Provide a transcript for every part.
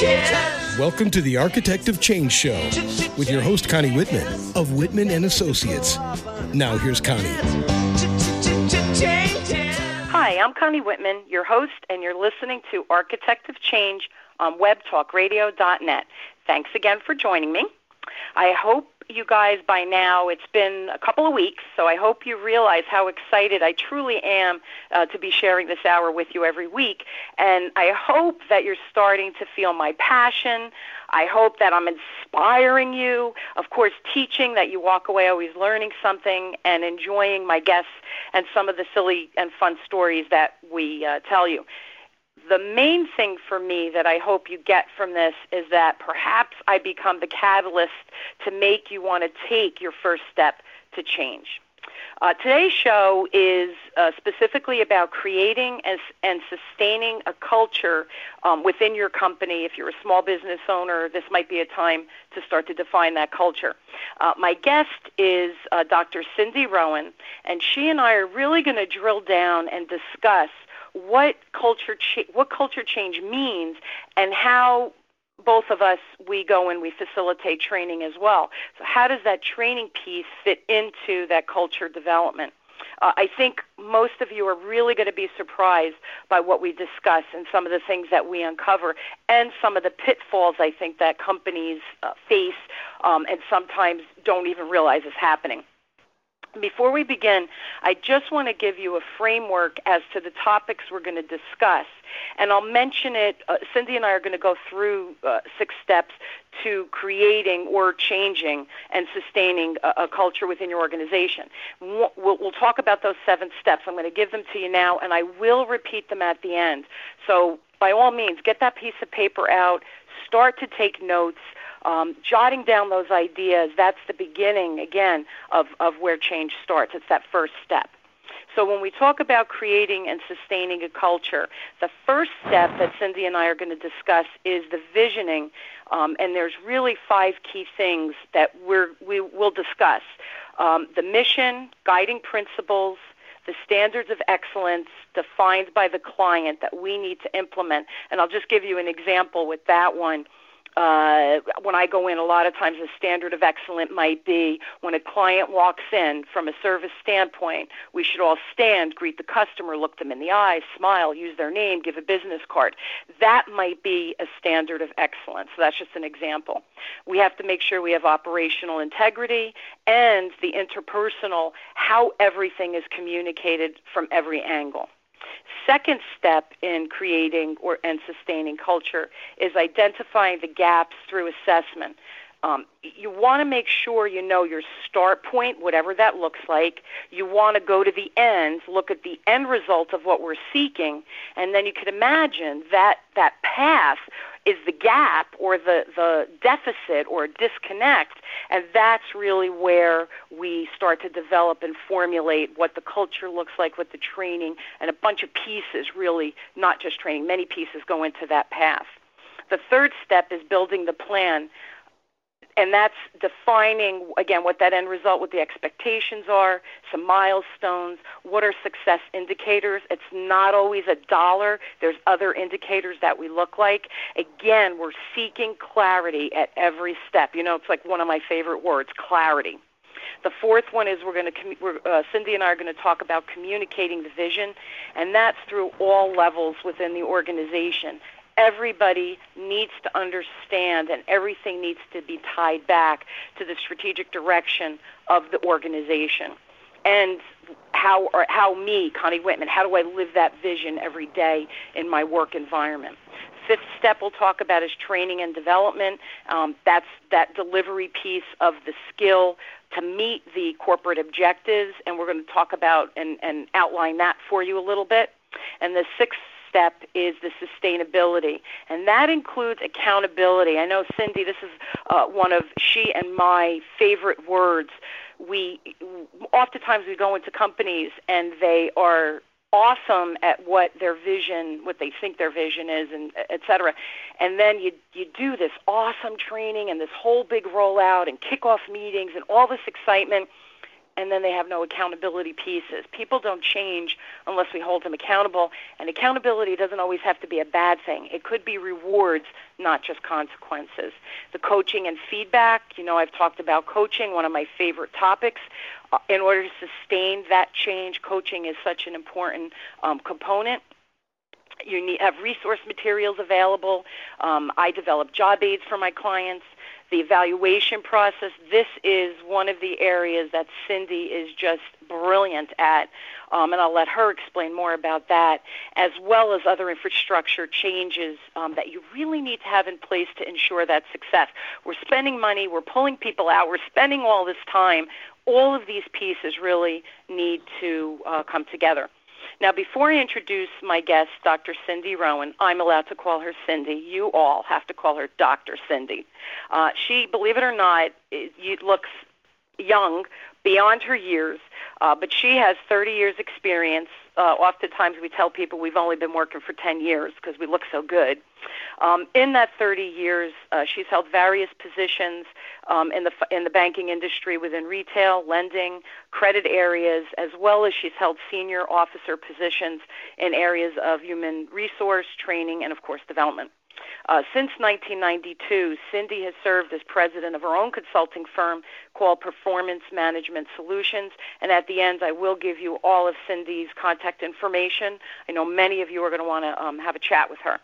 Welcome to the Architect of Change Show with your host Connie Whitman of Whitman and Associates. Now here's Connie. Hi, I'm Connie Whitman, your host, and you're listening to Architect of Change on webtalkradio.net. Thanks again for joining me. I hope you guys by now, it's been a couple of weeks, so I hope you realize how excited I truly am uh, to be sharing this hour with you every week. And I hope that you're starting to feel my passion. I hope that I'm inspiring you. Of course, teaching that you walk away always learning something and enjoying my guests and some of the silly and fun stories that we uh, tell you the main thing for me that I hope you get from this is that perhaps I become the catalyst to make you want to take your first step to change. Uh, today's show is uh, specifically about creating and, and sustaining a culture um, within your company. If you're a small business owner, this might be a time to start to define that culture. Uh, my guest is uh, Dr. Cindy Rowan, and she and I are really going to drill down and discuss what culture cha- what culture change means and how both of us we go and we facilitate training as well. So how does that training piece fit into that culture development? Uh, I think most of you are really going to be surprised by what we discuss and some of the things that we uncover and some of the pitfalls I think that companies uh, face um, and sometimes don't even realize is happening. Before we begin, I just want to give you a framework as to the topics we're going to discuss. And I'll mention it. Uh, Cindy and I are going to go through uh, six steps to creating or changing and sustaining a, a culture within your organization. We'll, we'll talk about those seven steps. I'm going to give them to you now, and I will repeat them at the end. So, by all means, get that piece of paper out, start to take notes um, jotting down those ideas, that's the beginning, again, of, of where change starts. It's that first step. So when we talk about creating and sustaining a culture, the first step that Cindy and I are going to discuss is the visioning, um, and there's really five key things that we're, we will discuss. Um, the mission, guiding principles, the standards of excellence defined by the client that we need to implement. And I'll just give you an example with that one uh, when I go in, a lot of times the standard of excellence might be when a client walks in from a service standpoint, we should all stand, greet the customer, look them in the eyes, smile, use their name, give a business card. That might be a standard of excellence. So that's just an example. We have to make sure we have operational integrity and the interpersonal, how everything is communicated from every angle. Second step in creating or and sustaining culture is identifying the gaps through assessment. Um, you want to make sure you know your start point, whatever that looks like. You want to go to the end, look at the end result of what we're seeking, and then you can imagine that that path is the gap or the, the deficit or disconnect, and that's really where we start to develop and formulate what the culture looks like with the training, and a bunch of pieces really, not just training, many pieces go into that path. The third step is building the plan and that's defining again what that end result what the expectations are some milestones what are success indicators. It's not always a dollar. There's other indicators that we look like. Again we're seeking clarity at every step. You know it's like one of my favorite words clarity. The fourth one is we're going to we're, uh, Cindy and I are going to talk about communicating the vision, and that's through all levels within the organization everybody needs to understand and everything needs to be tied back to the strategic direction of the organization. And how or how me, Connie Whitman, how do I live that vision every day in my work environment? Fifth step we'll talk about is training and development. Um, that's that delivery piece of the skill to meet the corporate objectives, and we're going to talk about and, and outline that for you a little bit. And the sixth step is the sustainability, and that includes accountability. I know, Cindy, this is uh, one of she and my favorite words. We oftentimes we go into companies and they are awesome at what their vision, what they think their vision is, and et cetera. And then you you do this awesome training and this whole big rollout and kickoff meetings and all this excitement and then they have no accountability pieces. People don't change unless we hold them accountable, and accountability doesn't always have to be a bad thing. It could be rewards, not just consequences. The coaching and feedback, you know, I've talked about coaching, one of my favorite topics. Uh, in order to sustain that change, coaching is such an important um, component you need have resource materials available. Um, I develop job aids for my clients the evaluation process. This is one of the areas that Cindy is just brilliant at, um, and I'll let her explain more about that, as well as other infrastructure changes um, that you really need to have in place to ensure that success. We're spending money, we're pulling people out, we're spending all this time. All of these pieces really need to uh, come together. Now, before I introduce my guest, Dr. Cindy Rowan, I'm allowed to call her Cindy. You all have to call her Dr. Cindy. Uh, she, believe it or not, looks young beyond her years, uh, but she has 30 years experience. Uh, oftentimes we tell people we've only been working for 10 years because we look so good. Um, in that 30 years, uh, she's held various positions um, in the in the banking industry within retail, lending, credit areas, as well as she's held senior officer positions in areas of human resource training and, of course, development. Uh, since 1992, Cindy has served as president of her own consulting firm called Performance Management Solutions. And at the end, I will give you all of Cindy's contact information. I know many of you are going to want to um, have a chat with her.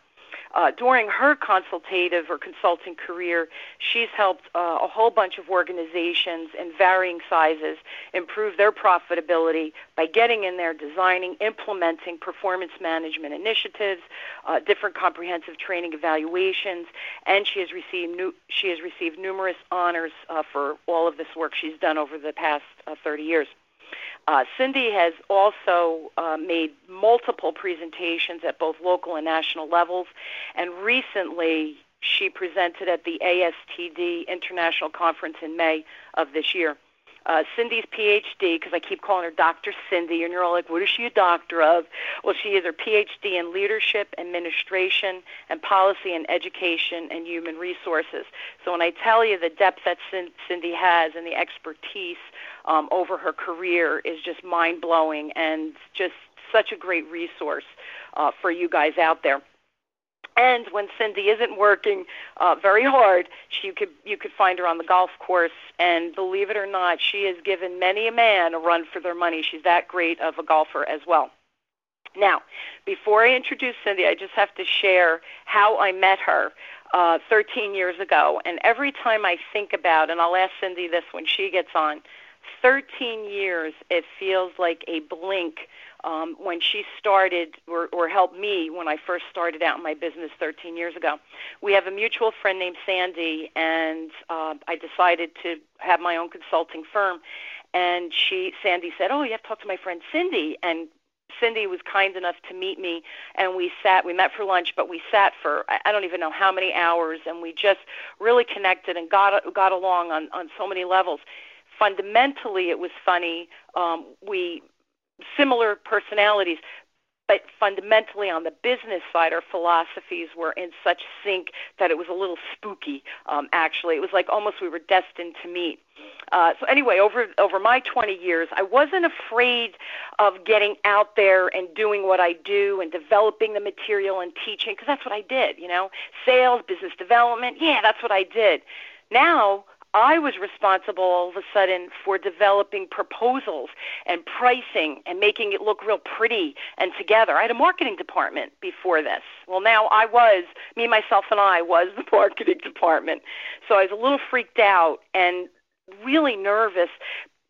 Uh, during her consultative or consulting career, she's helped uh, a whole bunch of organizations in varying sizes improve their profitability by getting in there, designing, implementing performance management initiatives, uh, different comprehensive training evaluations, and she has received new, she has received numerous honors uh, for all of this work she's done over the past uh, 30 years. Uh, Cindy has also uh, made multiple presentations at both local and national levels, and recently she presented at the ASTD International Conference in May of this year. Uh, Cindy's PhD, because I keep calling her Dr. Cindy, and you're all like, what is she a doctor of? Well, she is her PhD in leadership, administration, and policy and education and human resources. So when I tell you the depth that Cindy has and the expertise um, over her career is just mind blowing and just such a great resource uh, for you guys out there. And when Cindy isn't working uh, very hard, she, you could you could find her on the golf course. And believe it or not, she has given many a man a run for their money. She's that great of a golfer as well. Now, before I introduce Cindy, I just have to share how I met her uh, 13 years ago. And every time I think about, and I'll ask Cindy this when she gets on, 13 years, it feels like a blink um, when she started or, or helped me when I first started out in my business 13 years ago. We have a mutual friend named Sandy, and uh, I decided to have my own consulting firm. And she, Sandy, said, "Oh, you have to talk to my friend Cindy." And Cindy was kind enough to meet me, and we sat. We met for lunch, but we sat for I don't even know how many hours, and we just really connected and got got along on on so many levels fundamentally it was funny. Um, we similar personalities, but fundamentally on the business side, our philosophies were in such sync that it was a little spooky. Um, actually, it was like almost we were destined to meet. Uh, so anyway, over over my 20 years, I wasn't afraid of getting out there and doing what I do and developing the material and teaching because that's what I did. You know, sales, business development. Yeah, that's what I did. Now I was responsible all of a sudden for developing proposals and pricing and making it look real pretty and together. I had a marketing department before this. Well, now I was, me, myself, and I was the marketing department. So I was a little freaked out and really nervous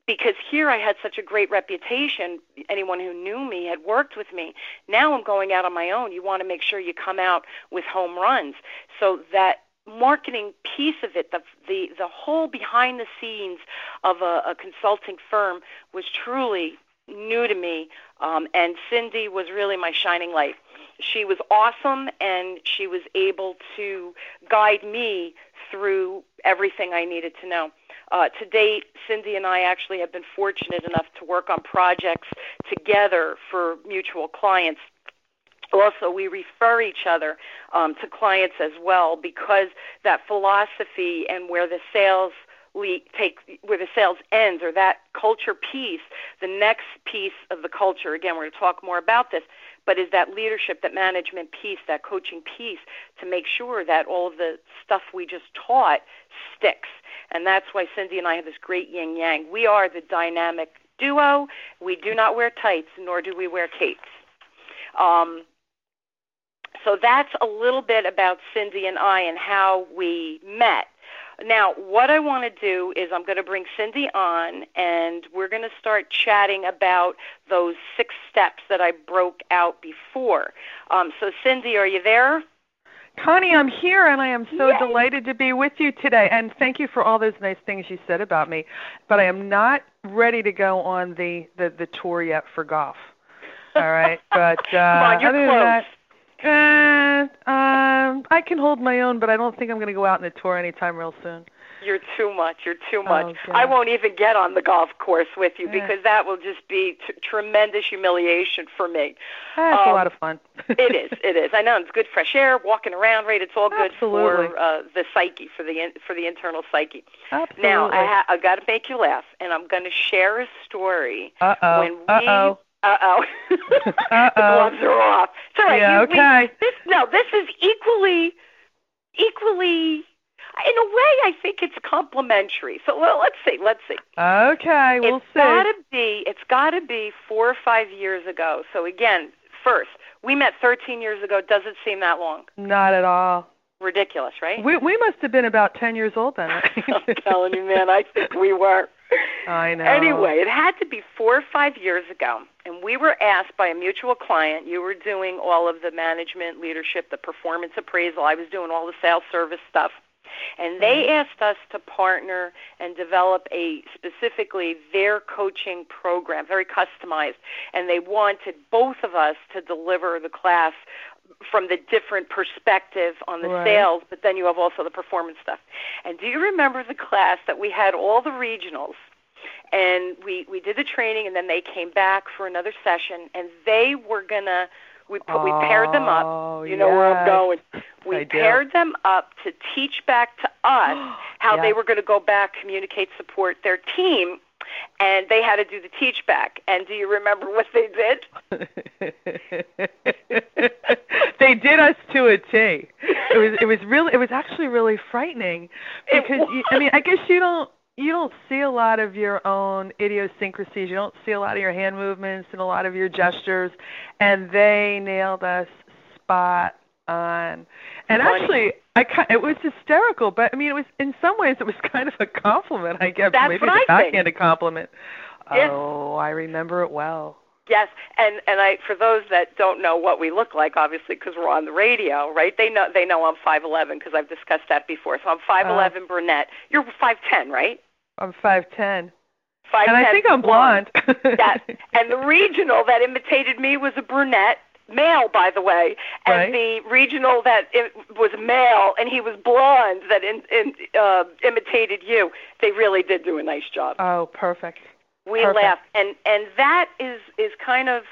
because here I had such a great reputation. Anyone who knew me had worked with me. Now I'm going out on my own. You want to make sure you come out with home runs. So that marketing piece of it, the the the whole behind the scenes of a, a consulting firm was truly new to me, um, and Cindy was really my shining light. She was awesome, and she was able to guide me through everything I needed to know. Uh, to date, Cindy and I actually have been fortunate enough to work on projects together for mutual clients also we refer each other um, to clients as well because that philosophy and where the sales le- take where the sales ends or that culture piece. The next piece of the culture, again, we're going to talk more about this, but is that leadership, that management piece, that coaching piece to make sure that all of the stuff we just taught sticks. And that's why Cindy and I have this great yin yang. We are the dynamic duo. We do not wear tights, nor do we wear capes. Um, so that's a little bit about Cindy and I and how we met. Now, what I want to do is I'm going to bring Cindy on, and we're going to start chatting about those six steps that I broke out before. Um, so, Cindy, are you there? Connie, I'm here, and I am so Yay. delighted to be with you today. And thank you for all those nice things you said about me. But I am not ready to go on the the, the tour yet for golf. All right, but uh, on, you're other close. than that, uh, um, I can hold my own, but I don't think I'm going to go out on a tour anytime real soon. You're too much. You're too much. Oh, I won't even get on the golf course with you because that will just be t- tremendous humiliation for me. That's um, a lot of fun. it is. It is. I know it's good fresh air, walking around, right? It's all good Absolutely. for uh, the psyche, for the in, for the internal psyche. Absolutely. Now I ha- I've got to make you laugh, and I'm going to share a story. Uh-oh. When we Uh-oh. Uh oh. The gloves are off. It's all right. Yeah, you, okay. We, this, no, this is equally, equally. In a way, I think it's complementary. So well, let's see. Let's see. Okay, we'll it's see. It's gotta be. It's gotta be four or five years ago. So again, first, we met 13 years ago. Doesn't seem that long. Not at all. Ridiculous, right? We we must have been about 10 years old then. I'm telling you, man. I think we were. I know. Anyway, it had to be four or five years ago, and we were asked by a mutual client. You were doing all of the management, leadership, the performance appraisal. I was doing all the sales service stuff. And they mm-hmm. asked us to partner and develop a specifically their coaching program, very customized. And they wanted both of us to deliver the class from the different perspective on the Right. sales, but then you have also the performance stuff. And do you remember the class that we had all the regionals? And we we did the training, and then they came back for another session, and they were gonna we put, we paired them up. Oh, You know where I'm going. We I do. paired them up to teach back to us how they were going to go back, communicate, support their team, and they had to do the teach back. And do you remember what they did? they did us to a T. It was it was really it was actually really frightening because you, I mean I guess you don't you don't see a lot of your own idiosyncrasies. You don't see a lot of your hand movements and a lot of your gestures, and they nailed us spot on. And actually, I it was hysterical, but I mean, it was in some ways it was kind of a compliment. I guess That's maybe what the I think. backhanded compliment. Yes. Oh, I remember it well. Yes, and and I for those that don't know what we look like, obviously because we're on the radio, right? They know they know I'm 5'11 because I've discussed that before. So I'm 5'11 Uh. brunette. You're 5'10, right? I'm five ten, 5'10 and I think I'm blonde. Yes, and the regional that imitated me was a brunette, male, by the way, and Right. the regional that i was male and he was blonde that in, in, uh, imitated you. They really did do a nice job. oh, perfect. we perfect. laughed, and and that is is kind of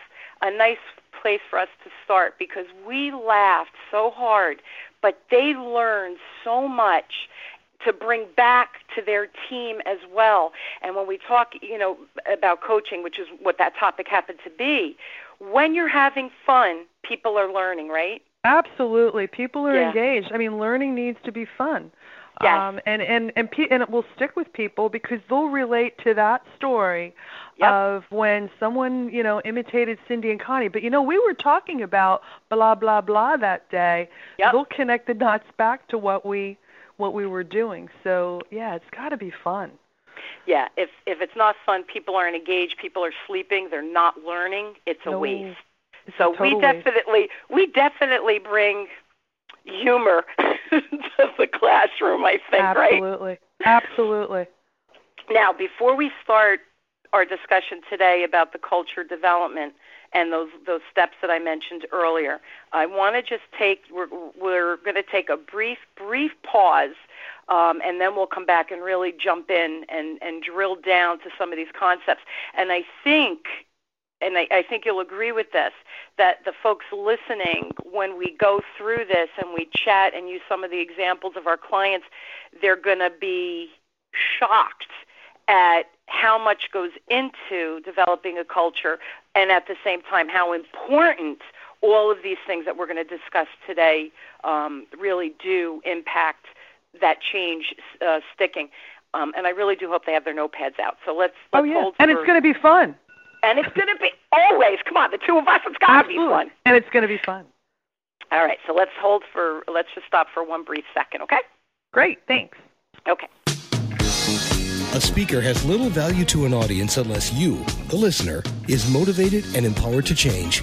a nice place for us to start because we laughed so hard, but they learned so much to bring back to their team as well. And when we talk, you know, about coaching, which is what that topic happened to be, when you're having fun, people are learning, right? Absolutely, people are Yeah. engaged. I mean, learning needs to be fun. Yes. Um, and and and pe- and it will stick with people because they'll relate to that story Yep. of when someone you know imitated Cindy and Connie. But you know, we were talking about blah blah blah that day. Yep. They'll connect the dots back to what we what we were doing. So yeah, it's got to be fun. Yeah, if if it's not fun, people aren't engaged, people are sleeping, they're not learning, it's a No, waste. It's So a we waste. definitely we definitely bring humor to the classroom, I think, right? Absolutely, absolutely. Now, before we start our discussion today about the culture development and those those steps that I mentioned earlier, I want to just take we're we're going to take a brief brief pause, um, and then we'll come back and really jump in and and drill down to some of these concepts. And I think. And I, I think you'll agree with this that the folks listening, when we go through this and we chat and use some of the examples of our clients, they're going to be shocked at how much goes into developing a culture and at the same time how important all of these things that we're going to discuss today um, really do impact that change uh, sticking. Um, and I really do hope they have their notepads out. So let's, let's oh yeah, hold and for, it's going to be fun. And it's going to be always. Come on, the two of us. It's got to be fun. And it's going to be fun. All right. So let's hold for. Let's just stop for one brief second. Okay. Great. Thanks. Okay. A speaker has little value to an audience unless you, the listener, is motivated and empowered to change.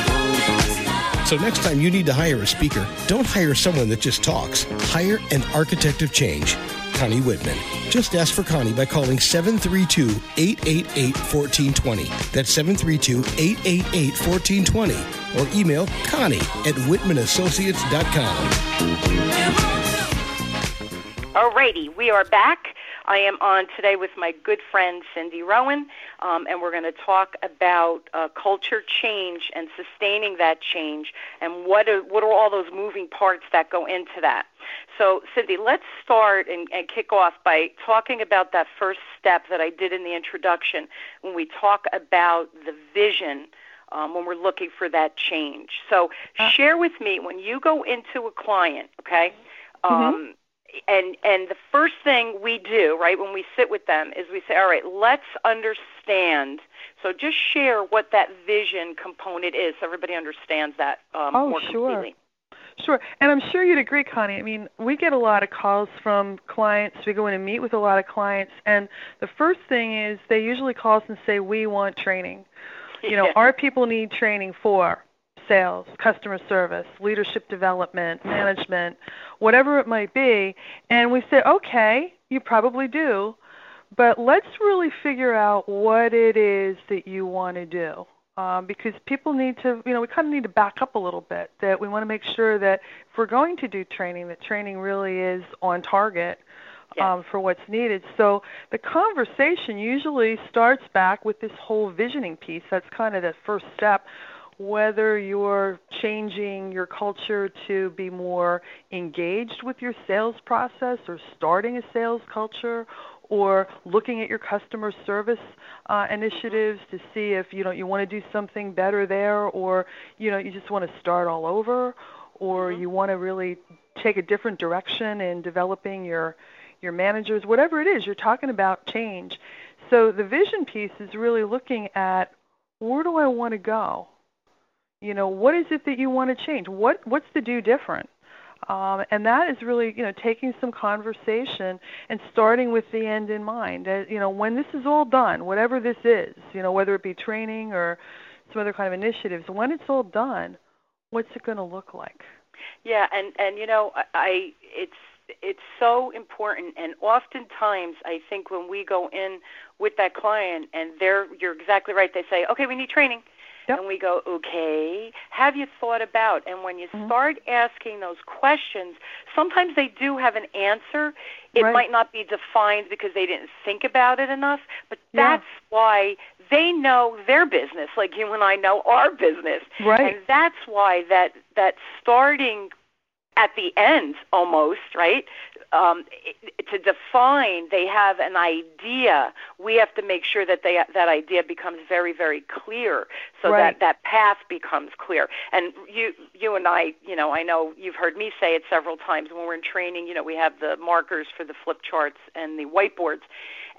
So next time you need to hire a speaker, don't hire someone that just talks. Hire an architect of change. Connie Whitman. Just ask for Connie by calling 732-888-1420. That's 732-888-1420. Or email Connie at whitmanassociates.com. Alrighty, we are back. I am on today with my good friend Cindy Rowan, um, and we're going to talk about uh, culture change and sustaining that change, and what are what are all those moving parts that go into that. So, Cindy, let's start and, and kick off by talking about that first step that I did in the introduction when we talk about the vision. Um, when we're looking for that change. So, uh, share with me when you go into a client, okay? Mm-hmm. Um, and and the first thing we do right when we sit with them is we say all right let's understand so just share what that vision component is so everybody understands that um, oh, more sure. completely Sure. And I'm sure you'd agree, Connie. I mean, we get a lot of calls from clients. We go in and meet with a lot of clients. And the first thing is they usually call us and say, We want training. You know, Yeah. our people need training for sales, customer service, leadership development, management, whatever it might be. And we say, okay, you probably do, but let's really figure out what it is that you want to do. Um, because people need to, you know, we kind of need to back up a little bit. That we want to make sure that if we're going to do training, that training really is on target Yes. um, for what's needed. So the conversation usually starts back with this whole visioning piece. That's kind of the first step. Whether you're changing your culture to be more engaged with your sales process or starting a sales culture or looking at your customer service uh, initiatives to see if you know you want to do something better there or you know you just want to start all over or you want to really take a different direction in developing your your managers, whatever it is, you're talking about change. So the vision piece is really looking at where do I want to go? You know, what is it that you want to change? What what's to do different? Um, and that is really, you know, taking some conversation and starting with the end in mind. Uh, you know, when this is all done, whatever this is, you know, whether it be training or some other kind of initiatives, when it's all done, what's it going to look like? Yeah, and and you know, I, it's it's so important, and oftentimes I think when we go in with that client, and they're you're exactly right. They say, okay, we need training. Yep. And we go, okay, have you thought about? And when you Mhm. start asking those questions, sometimes they do have an answer. It Right. might not be defined because they didn't think about it enough, but Yeah. that's why they know their business, like you and I know our business. Right. And that's why that that starting at the end almost, right? Um, to define, they have an idea. We have to make sure that they that idea becomes very, very clear, so Right. that that path becomes clear. And you, you and I, you know, I know you've heard me say it several times when we're in training. You know, we have the markers for the flip charts and the whiteboards,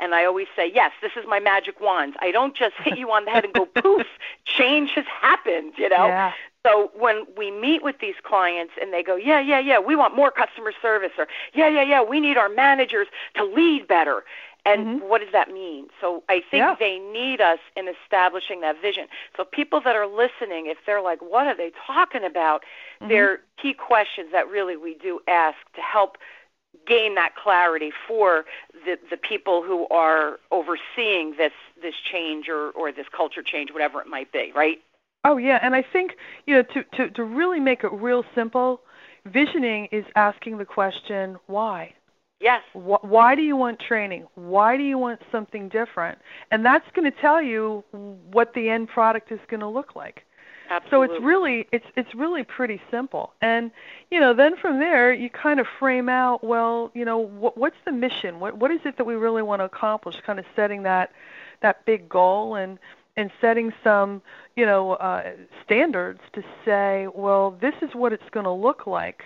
and I always say, yes, this is my magic wand. I don't just hit you on the head and go poof, change has happened. You know, Yeah. So when we meet with these clients and they go, yeah, yeah, yeah, we want more customer service, or yeah, yeah, yeah, we need our managers to lead better. And Mhm. what does that mean? So I think Yeah. they need us in establishing that vision. So people that are listening, if they're like, what are they talking about? Mhm. They're key questions that really we do ask to help gain that clarity for the the people who are overseeing this this change or or this culture change, whatever it might be, right? Oh yeah, and I think you know to to to really make it real simple, visioning is asking the question why. Yes. Why do you want training? Why do you want something different? And that's going to tell you what the end product is going to look like. Absolutely. So it's really it's it's really pretty simple. And you know, then from there you kind of frame out, well, you know, what what's the mission? What what is it that we really want to accomplish? Kind of setting that that big goal and and setting some, you know, uh, standards to say, well, this is what it's going to look like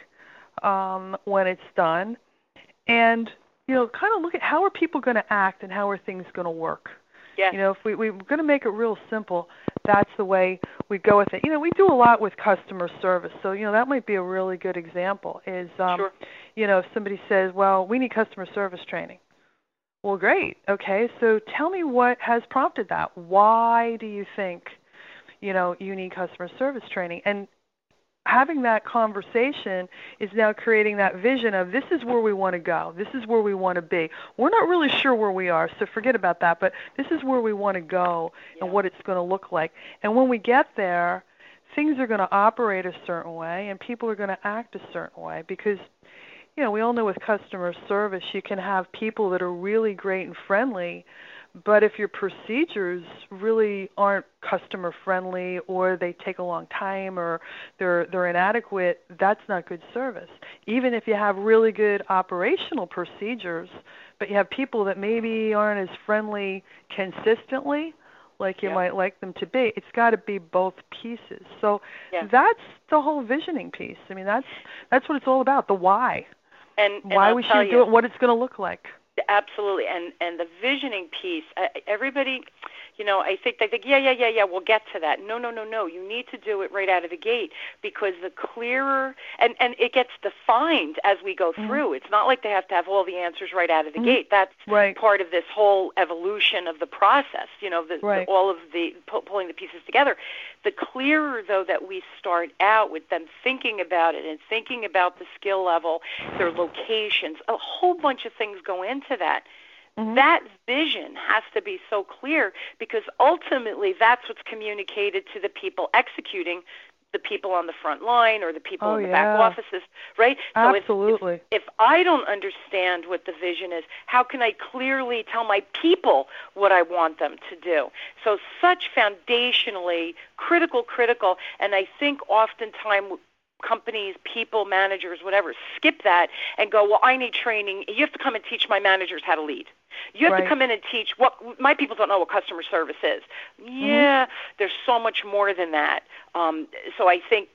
um, when it's done, and you know, kind of look at how are people going to act and how are things going to work. Yes. You know, if we we're going to make it real simple, that's the way we go with it. You know, we do a lot with customer service, so you know that might be a really good example. Is um, sure. you know, if somebody says, "Well, we need customer service training," Well, great. Okay, so tell me what has prompted that. Why do you think, you know, you need customer service training? And having that conversation is now creating that vision of this is where we want to go. This is where we want to be. We're not really sure where we are, so forget about that, but this is where we want to go yeah. and what it's going to look like. And when we get there, things are going to operate a certain way and people are going to act a certain way because you know, we all know with customer service you can have people that are really great and friendly, but if your procedures really aren't customer friendly or they take a long time or they're they're inadequate, that's not good service. Even if you have really good operational procedures, but you have people that maybe aren't as friendly consistently, like you yeah. might like them to be. It's got to be both pieces. So yeah. that's the whole visioning piece. I mean, that's that's what it's all about. The why. And, and why I'll we should do it, what it's going to look like. Absolutely, and and the visioning piece. Uh, everybody, you know, I think they think, yeah, yeah, yeah, yeah, we'll get to that. No, no, no, no. You need to do it right out of the gate because the clearer and and it gets defined as we go Mm-hmm. through. It's not like they have to have all the answers right out of the Mhm. gate. That's Right. part of this whole evolution of the process. You know, the, Right. the, all of the pu- pulling the pieces together. The clearer though that we start out with them thinking about it and thinking about the skill level, their locations, a whole bunch of things go into that Mhm. that vision has to be so clear because ultimately that's what's communicated to the people executing the people on the front line or the people Oh, in the back offices right so if- Absolutely. if, if i don't understand what the vision is how can i clearly tell my people what i want them to do so such foundationally critical critical and i think oftentimes companies, people, managers, whatever, skip that and go, well, I need training. You have to come and teach my managers how to lead. You have Right. to come in and teach what my people don't know what customer service is. Yeah, there's so much more than that. Um, so I think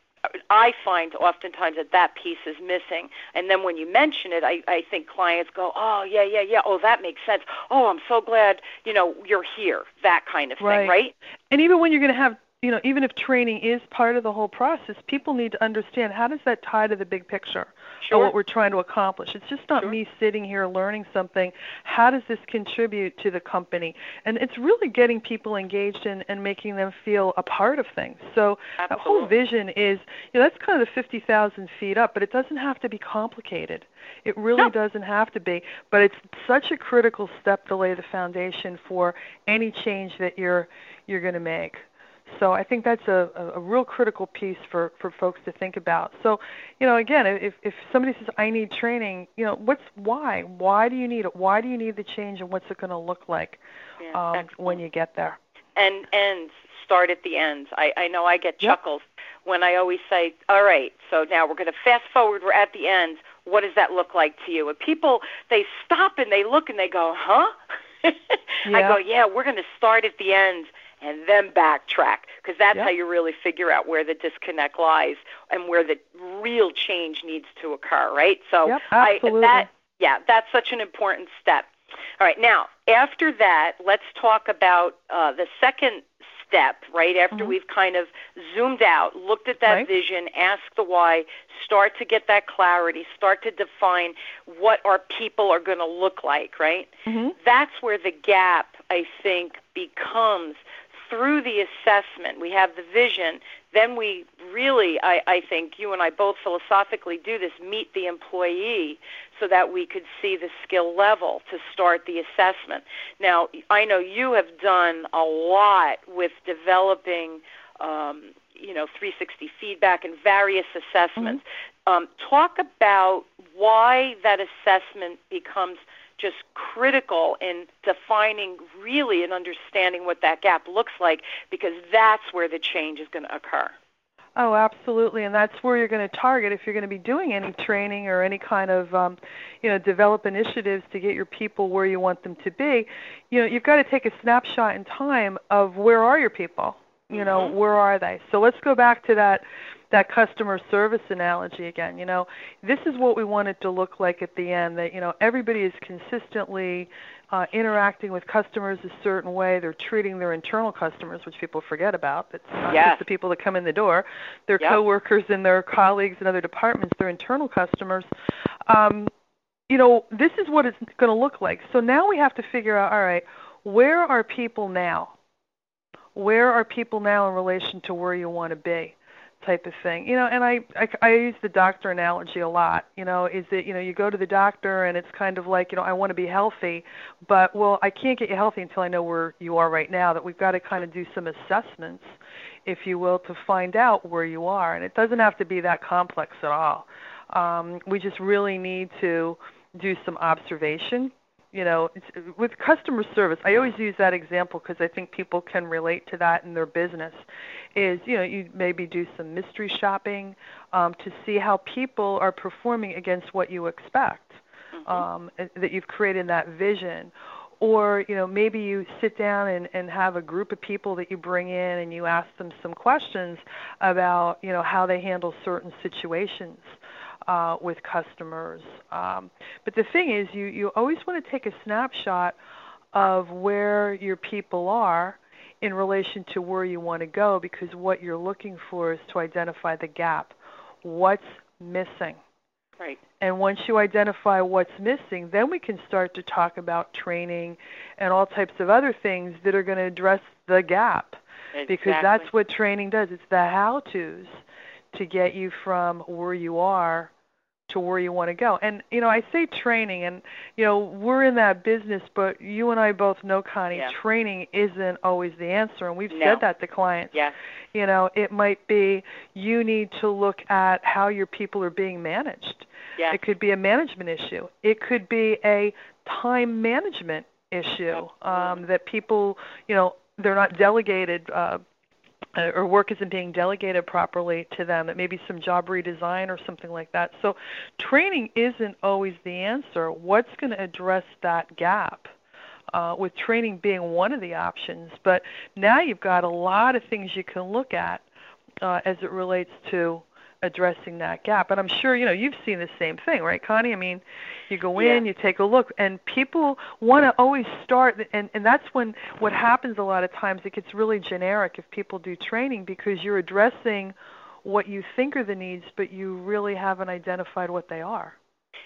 I find oftentimes that that piece is missing. And then when you mention it, I, I think clients go, oh, yeah, yeah, yeah. Oh, that makes sense. Oh, I'm so glad, you know, you're here. That kind of thing, Right. right? And even when you're going to have, you know, even if training is part of the whole process, people need to understand how does that tie to the big picture Sure. of what we're trying to accomplish. It's just not Sure. me sitting here learning something. How does this contribute to the company? And it's really getting people engaged in and making them feel a part of things. So that whole vision is, you know, that's kind of the 50,000 feet up, but it doesn't have to be complicated. It really No. doesn't have to be, but it's such a critical step to lay the foundation for any change that you're you're going to make. So I think that's a, a, a real critical piece for, for folks to think about. So, you know, again, if, if somebody says, I need training, you know, what's why? Why do you need it? Why do you need the change and what's it going to look like Yeah, um, when you get there? and and start at the end. I, I know I get Yep. chuckles when I always say, "All right, so now we're going to fast forward. We're at the end. What does that look like to you?" And people they stop and they look and they go, "Huh?" I go, "Yeah, we're going to start at the end." And then backtrack because that's Yep. how you really figure out where the disconnect lies and where the real change needs to occur, right? So Yep, I, that yeah, that's such an important step. All right, now after that, let's talk about uh, the second step. Right after Mhm. we've kind of zoomed out, looked at that Right. vision, asked the why, start to get that clarity, start to define what our people are going to look like. Right. hmm That's where the gap, I think, becomes through the assessment. We have the vision. Then we really, I, I think, you and I both philosophically do this meet the employee. so that we could see the skill level to start the assessment. Now, I know you have done a lot with developing. Um, you know 360 feedback and various assessments. Mm-hmm. Um, talk about why that assessment becomes just critical in defining really and understanding what that gap looks like because that's where the change is going to occur. Oh, absolutely, and that's where you're going to target if you're going to be doing any training or any kind of, um, you know, develop initiatives to get your people where you want them to be. You know, you've got to take a snapshot in time of where are your people. You know, mm-hmm. where are they? So let's go back to that that customer service analogy again. You know, this is what we want it to look like at the end. That you know everybody is consistently uh, interacting with customers a certain way. They're treating their internal customers, which people forget about. It's not yes. just the people that come in the door. Their yep. coworkers and their colleagues in other departments. Their internal customers. Um, you know, this is what it's going to look like. So now we have to figure out. All right, where are people now? Where are people now in relation to where you want to be? type of thing. You know, and I, I I use the doctor analogy a lot. You know, is that you know you go to the doctor and it's kind of like you know I want to be healthy, but well I can't get you healthy until I know where you are right now. That we've got to kind of do some assessments, if you will, to find out where you are. And it doesn't have to be that complex at all. Um, we just really need to do some observation you know with customer service i always use that example because i think people can relate to that in their business is you know you maybe do some mystery shopping um, to see how people are performing against what you expect mm-hmm. um, that you've created that vision or you know maybe you sit down and, and have a group of people that you bring in and you ask them some questions about you know how they handle certain situations uh, with customers. Um, but the thing is, you, you always want to take a snapshot of where your people are in relation to where you want to go because what you're looking for is to identify the gap. What's missing? Right. And once you identify what's missing, then we can start to talk about training and all types of other things that are going to address the gap. Exactly. Because that's what training does. It's the how to's to get you from where you are to where you want to go. And you know, I say training, and you know, we're in that business, but you and I both know, Connie, yeah. training isn't always the answer, and we've no. said that to clients. Yeah. You know, it might be you need to look at how your people are being managed. Yeah. It could be a management issue. It could be a time management issue um, that people, you know, they're not delegated uh, uh, or work isn't being delegated properly to them, it may be some job redesign or something like that. So training isn't always the answer. What's going to address that gap? Uh, with training being one of the options, but now you've got a lot of things you can look at uh, as it relates to addressing that gap. And I'm sure you know you've seen the same thing, right, Connie? I mean, you go in, yeah. you take a look, and people want to always start, and and that's when what happens a lot of times it gets really generic if people do training because you're addressing what you think are the needs, but you really haven't identified what they are.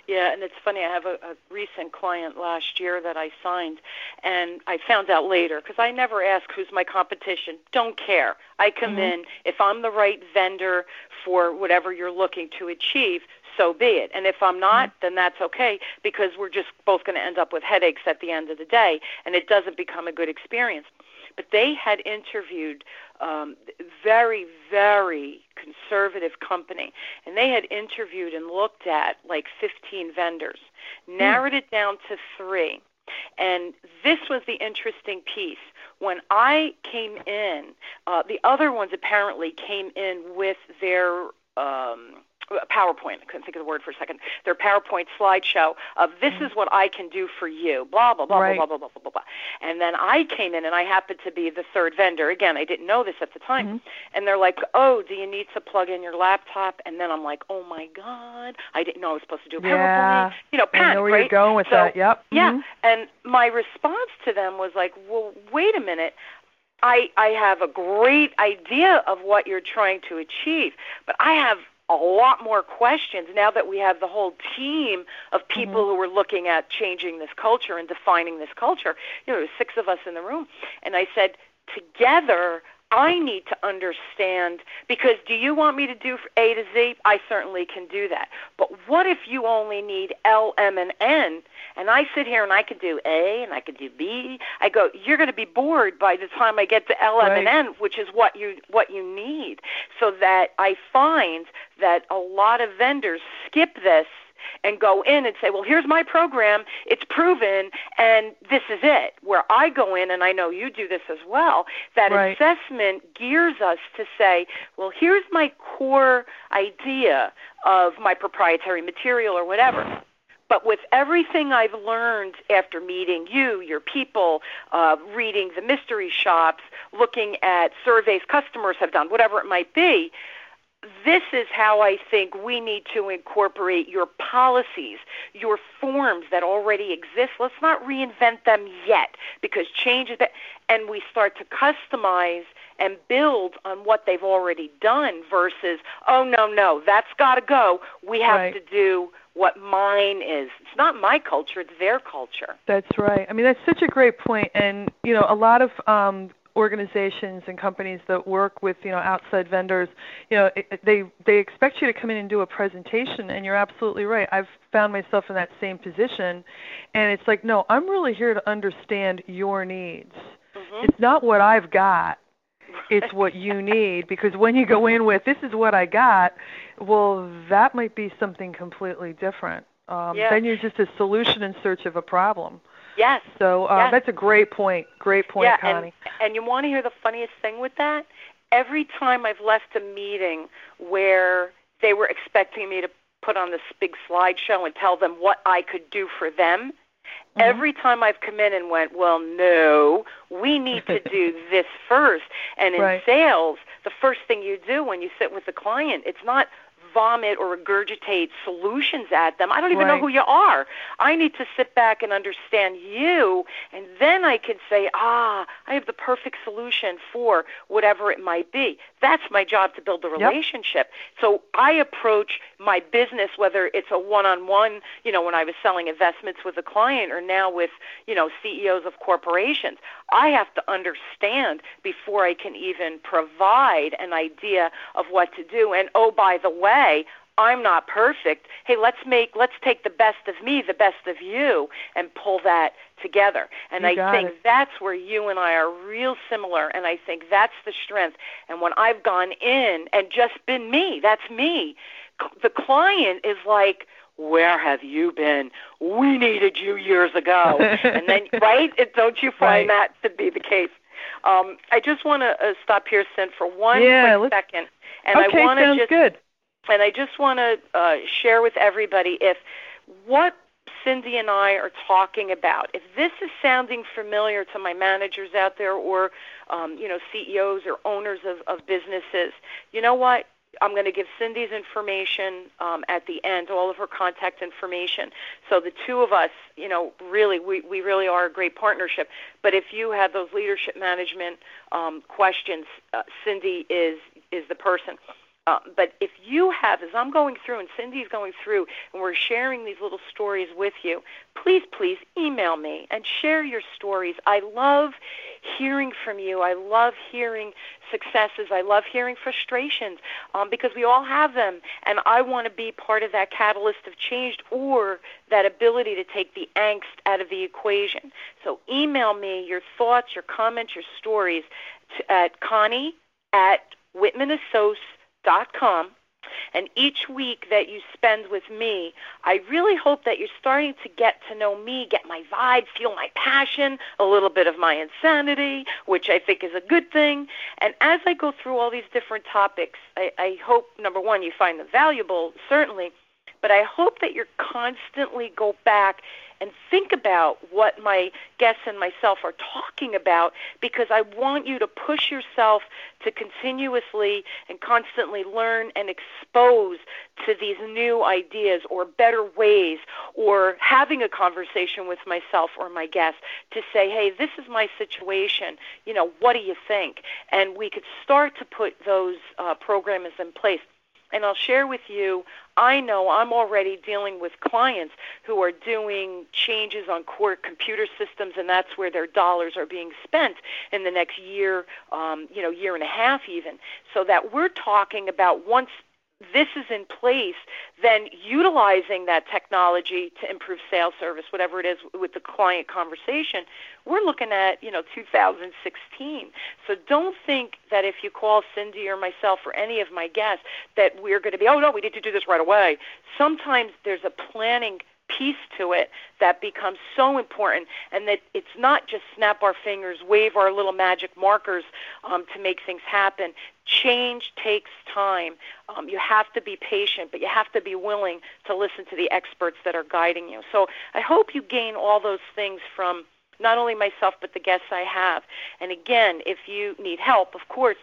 Yeah, and it's funny. I have a, a recent client last year that I signed, and I found out later because I never ask who's my competition. Don't care. I come mm-hmm. in if I'm the right vendor for whatever you're looking to achieve. So be it. And if I'm not, mm-hmm. then that's okay because we're just both going to end up with headaches at the end of the day, and it doesn't become a good experience but they had interviewed um, very, very conservative company, and they had interviewed and looked at like 15 vendors, hmm. narrowed it down to three. And this was the interesting piece. When I came in, uh, the other ones apparently came in with their um, PowerPoint. I couldn't think of the word for a second. Their PowerPoint slideshow of this is what I can do for you. Blah blah blah right. blah blah blah blah blah blah. And then I came in and I happened to be the third vendor. Again, I didn't know this at the time. Mm-hmm. And they're like, "Oh, do you need to plug in your laptop?" And then I'm like, "Oh my god, I didn't know I was supposed to do a PowerPoint." Yeah. You know, panic, I know where right? you're going with so, that. Yep. Yeah. Mm-hmm. And my response to them was like, "Well, wait a minute." I, I have a great idea of what you're trying to achieve, but I have a lot more questions now that we have the whole team of people mm-hmm. who are looking at changing this culture and defining this culture. You know, there's six of us in the room, and I said, together, I need to understand because do you want me to do A to Z? I certainly can do that. But what if you only need L, M, and N? And I sit here and I can do A and I can do B. I go, you're going to be bored by the time I get to L, M, Right. and N, which is what you what you need. So that I find that a lot of vendors skip this and go in and say, well, here's my program, it's proven, and this is it. Where I go in, and I know you do this as well, that Right. assessment gears us to say, well, here's my core idea of my proprietary material or whatever. But with everything I've learned after meeting you, your people, uh, reading the mystery shops, looking at surveys customers have done, whatever it might be, this is how I think we need to incorporate your policies, your forms that already exist. Let's not reinvent them yet because change is that, and we start to customize and build on what they've already done versus, oh, no, no, that's got to go. We have Right. to do what mine is. It's not my culture, it's their culture. That's right. I mean, that's such a great point. And you know, a lot of um, organizations and companies that work with you know outside vendors, you know, it, they they expect you to come in and do a presentation. And you're absolutely right. I've found myself in that same position, and it's like, no, I'm really here to understand your needs. Mhm. It's not what I've got. It's what you need because when you go in with this is what I got, well, that might be something completely different. Um, Yeah. Then you're just a solution in search of a problem. Yes. So uh, Yes. that's a great point. Great point, yeah, Connie. And, and you want to hear the funniest thing with that? Every time I've left a meeting where they were expecting me to put on this big slideshow and tell them what I could do for them, Mhm. every time I've come in and went, well, no, we need to do this first. And in Right. sales, the first thing you do when you sit with the client, it's not vomit or regurgitate solutions at them. I don't even know who you are. I need to sit back and understand you, and then I can say, ah, I have the perfect solution for whatever it might be. That's my job to build the relationship. So I approach my business, whether it's a one-on-one, you know, when I was selling investments with a client, or now with, you know, CEOs of corporations. I have to understand before I can even provide an idea of what to do. And oh, by the way, I'm not perfect. Hey, let's make let's take the best of me, the best of you, and pull that together. And You I think it. that's where you and I are real similar. And I think that's the strength. And when I've gone in and just been me, that's me. The client is like, where have you been? We needed you years ago. and then, right? It- Don't you find Right. that to be the case? Um, I just want to uh, stop here, Sin, for one Yeah, quick second. And okay, I want to just good. And I just want to uh, share with everybody if what Cindy and I are talking about, if this is sounding familiar to my managers out there or um, you know CEOs or owners of, of businesses, you know what? I'm going to give Cindy's information um, at the end, all of her contact information. So the two of us, you know, really, we, we really are a great partnership. But if you have those leadership management um, questions, uh, Cindy is is the person. Uh, but if you have, as I'm going through and Cindy's going through, and we're sharing these little stories with you, please, please email me and share your stories. I love hearing from you. I love hearing successes. I love hearing frustrations um, because we all have them, and I want to be part of that catalyst of change or that ability to take the angst out of the equation. So email me your thoughts, your comments, your stories to, at Connie at whitmanassociates.com. And each week that you spend with me, I really hope that you're starting to get to know me, get my vibe, feel my passion, a little bit of my insanity, which I think is a good thing. And as I go through all these different topics, I, I hope, number one, you find them valuable, certainly, but I hope that you're constantly go back and think about what my guests and myself are talking about because I want you to push yourself to continuously and constantly learn and expose to these new ideas or better ways or having a conversation with myself or my guests to say, hey, this is my situation. You know, what do you think? And we could start to put those uh, programs in place. And I'll share with you, I know I'm already dealing with clients who are doing changes on core computer systems, and that's where their dollars are being spent in the next year, um, you know, year and a half even. So that we're talking about once this is in place, then utilizing that technology to improve sales service, whatever it is with the client conversation, we're looking at, you know, 2016. So don't think that if you call Cindy or myself or any of my guests that we're going to be, oh no, we need to do this right away. Sometimes there's a planning piece to it that becomes so important and that it's not just snap our fingers wave our little magic markers um, to make things happen change takes time um, you have to be patient but you have to be willing to listen to the experts that are guiding you so i hope you gain all those things from not only myself but the guests i have and again if you need help of course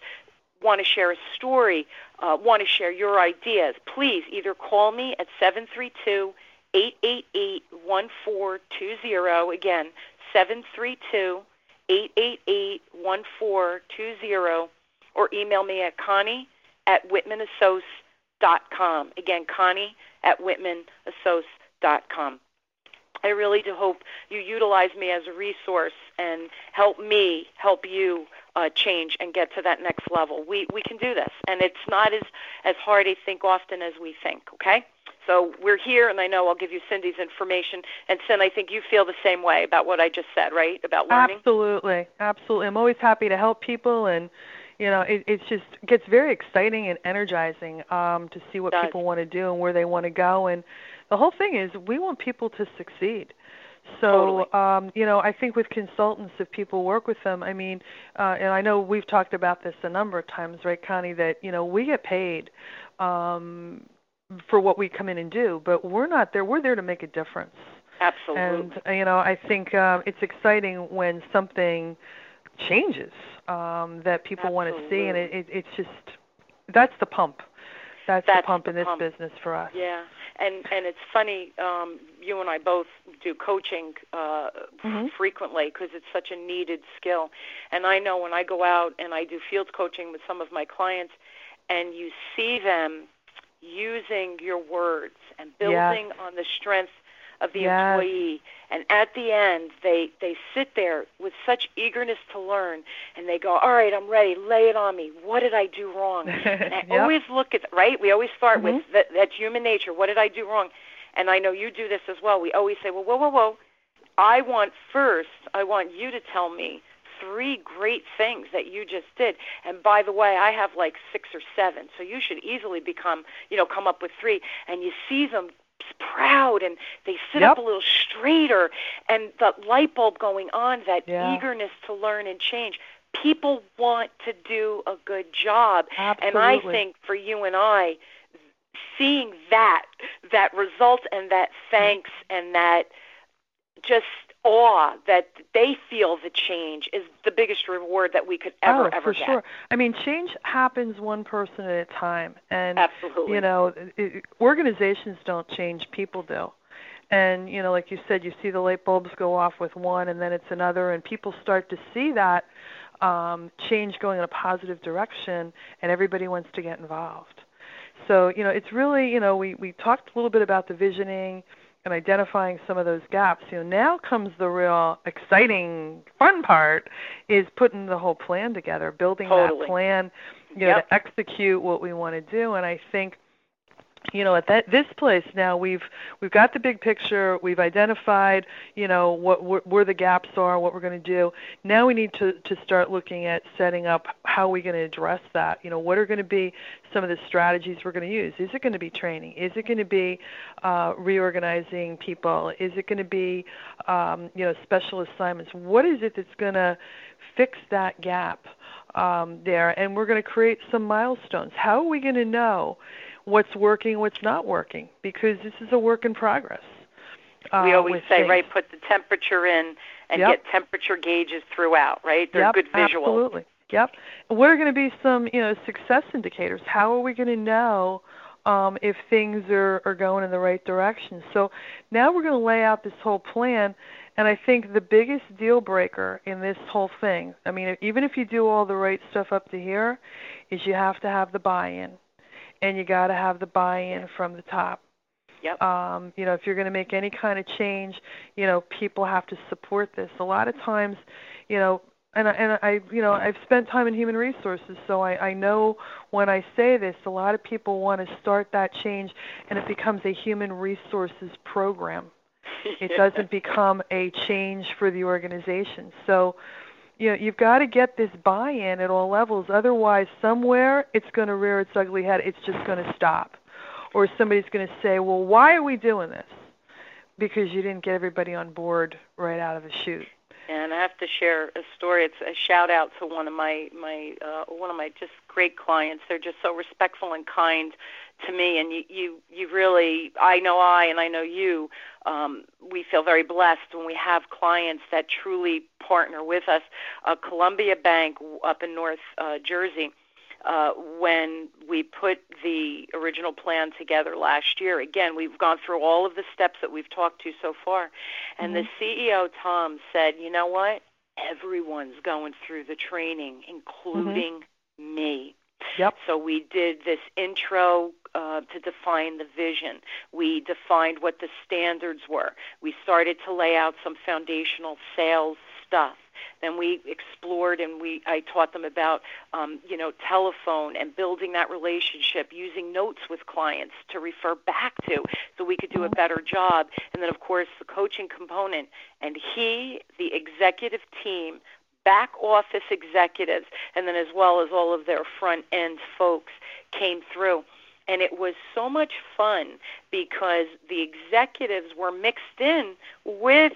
want to share a story uh, want to share your ideas please either call me at 732 888 1420. Again, 732 888 1420. Or email me at Connie at whitmanassociates.com. Again, Connie at whitmanassociates.com. I really do hope you utilize me as a resource and help me help you uh, change and get to that next level. We we can do this, and it's not as as hard I think often as we think. Okay. So we're here, and I know I'll give you Cindy's information. And Cindy, I think you feel the same way about what I just said, right? About learning. Absolutely, absolutely. I'm always happy to help people, and you know, it it just gets very exciting and energizing um, to see what people want to do and where they want to go. And the whole thing is, we want people to succeed. So, totally. um, you know, I think with consultants, if people work with them, I mean, uh, and I know we've talked about this a number of times, right, Connie? That you know, we get paid um, for what we come in and do, but we're not there. We're there to make a difference. Absolutely. And you know, I think um, it's exciting when something changes um, that people want to see, and it, it, it's just that's the pump. That's, that's the pump the in this pump. business for us. Yeah, and and it's funny. Um, you and I both do coaching uh, mm-hmm. frequently because it's such a needed skill. And I know when I go out and I do field coaching with some of my clients, and you see them using your words and building yes. on the strength of the yes. employee. And at the end, they they sit there with such eagerness to learn, and they go, "All right, I'm ready. Lay it on me. What did I do wrong?" And I yep. always look at right. We always start mm-hmm. with that, that's human nature. What did I do wrong? And I know you do this as well. We always say, "Well, whoa, whoa, whoa." I want first. I want you to tell me three great things that you just did. And by the way, I have like six or seven, so you should easily become, you know, come up with three. And you see them proud and they sit yep. up a little straighter and the light bulb going on, that yeah. eagerness to learn and change. People want to do a good job. Absolutely. And I think for you and I, seeing that, that result and that thanks and that just awe that they feel the change is the biggest reward that we could ever oh, ever for get. sure. I mean, change happens one person at a time, and Absolutely. you know, it, organizations don't change; people do. And you know, like you said, you see the light bulbs go off with one, and then it's another, and people start to see that um, change going in a positive direction, and everybody wants to get involved. So you know, it's really you know, we we talked a little bit about the visioning and identifying some of those gaps, you know, now comes the real exciting, fun part is putting the whole plan together, building totally. that plan, you know, yep. to execute what we want to do. And I think you know at that this place now we've we've got the big picture we've identified you know what where, where the gaps are what we're going to do. Now we need to to start looking at setting up how we're going to address that. You know what are going to be some of the strategies we're going to use? Is it going to be training? Is it going to be uh, reorganizing people? Is it going to be um, you know special assignments? What is it that's going to fix that gap um, there? And we're going to create some milestones. How are we going to know what's working, what's not working, because this is a work in progress. Uh, we always say, things. right, put the temperature in and yep. get temperature gauges throughout, right? They're yep, good visual. Absolutely. Yep. What are going to be some, you know, success indicators? How are we going to know um, if things are, are going in the right direction? So now we're going to lay out this whole plan, and I think the biggest deal breaker in this whole thing, I mean, even if you do all the right stuff up to here, is you have to have the buy-in and you got to have the buy-in from the top. Yep. Um, you know, if you're going to make any kind of change, you know, people have to support this. A lot of times, you know, and I, and I, you know, I've spent time in human resources, so I, I know when I say this, a lot of people want to start that change, and it becomes a human resources program. It doesn't become a change for the organization. So, you know, you've got to get this buy-in at all levels. Otherwise, somewhere it's going to rear its ugly head. It's just going to stop, or somebody's going to say, "Well, why are we doing this?" Because you didn't get everybody on board right out of the chute. And I have to share a story. It's a shout out to one of my my uh, one of my just great clients. They're just so respectful and kind to me, and you you you really I know I and I know you. Um, we feel very blessed when we have clients that truly partner with us. Uh, Columbia Bank up in North uh, Jersey uh, when we put the original plan together last year. Again, we've gone through all of the steps that we've talked to so far. And mm-hmm. the CEO, Tom, said, you know what? Everyone's going through the training, including mm-hmm. me. Yep. So we did this intro uh, to define the vision. We defined what the standards were. We started to lay out some foundational sales stuff. Then we explored and we I taught them about um, you know telephone and building that relationship, using notes with clients to refer back to, so we could do a mm-hmm. better job. And then of course the coaching component. And he, the executive team, back office executives, and then as well as all of their front end folks came through and it was so much fun because the executives were mixed in with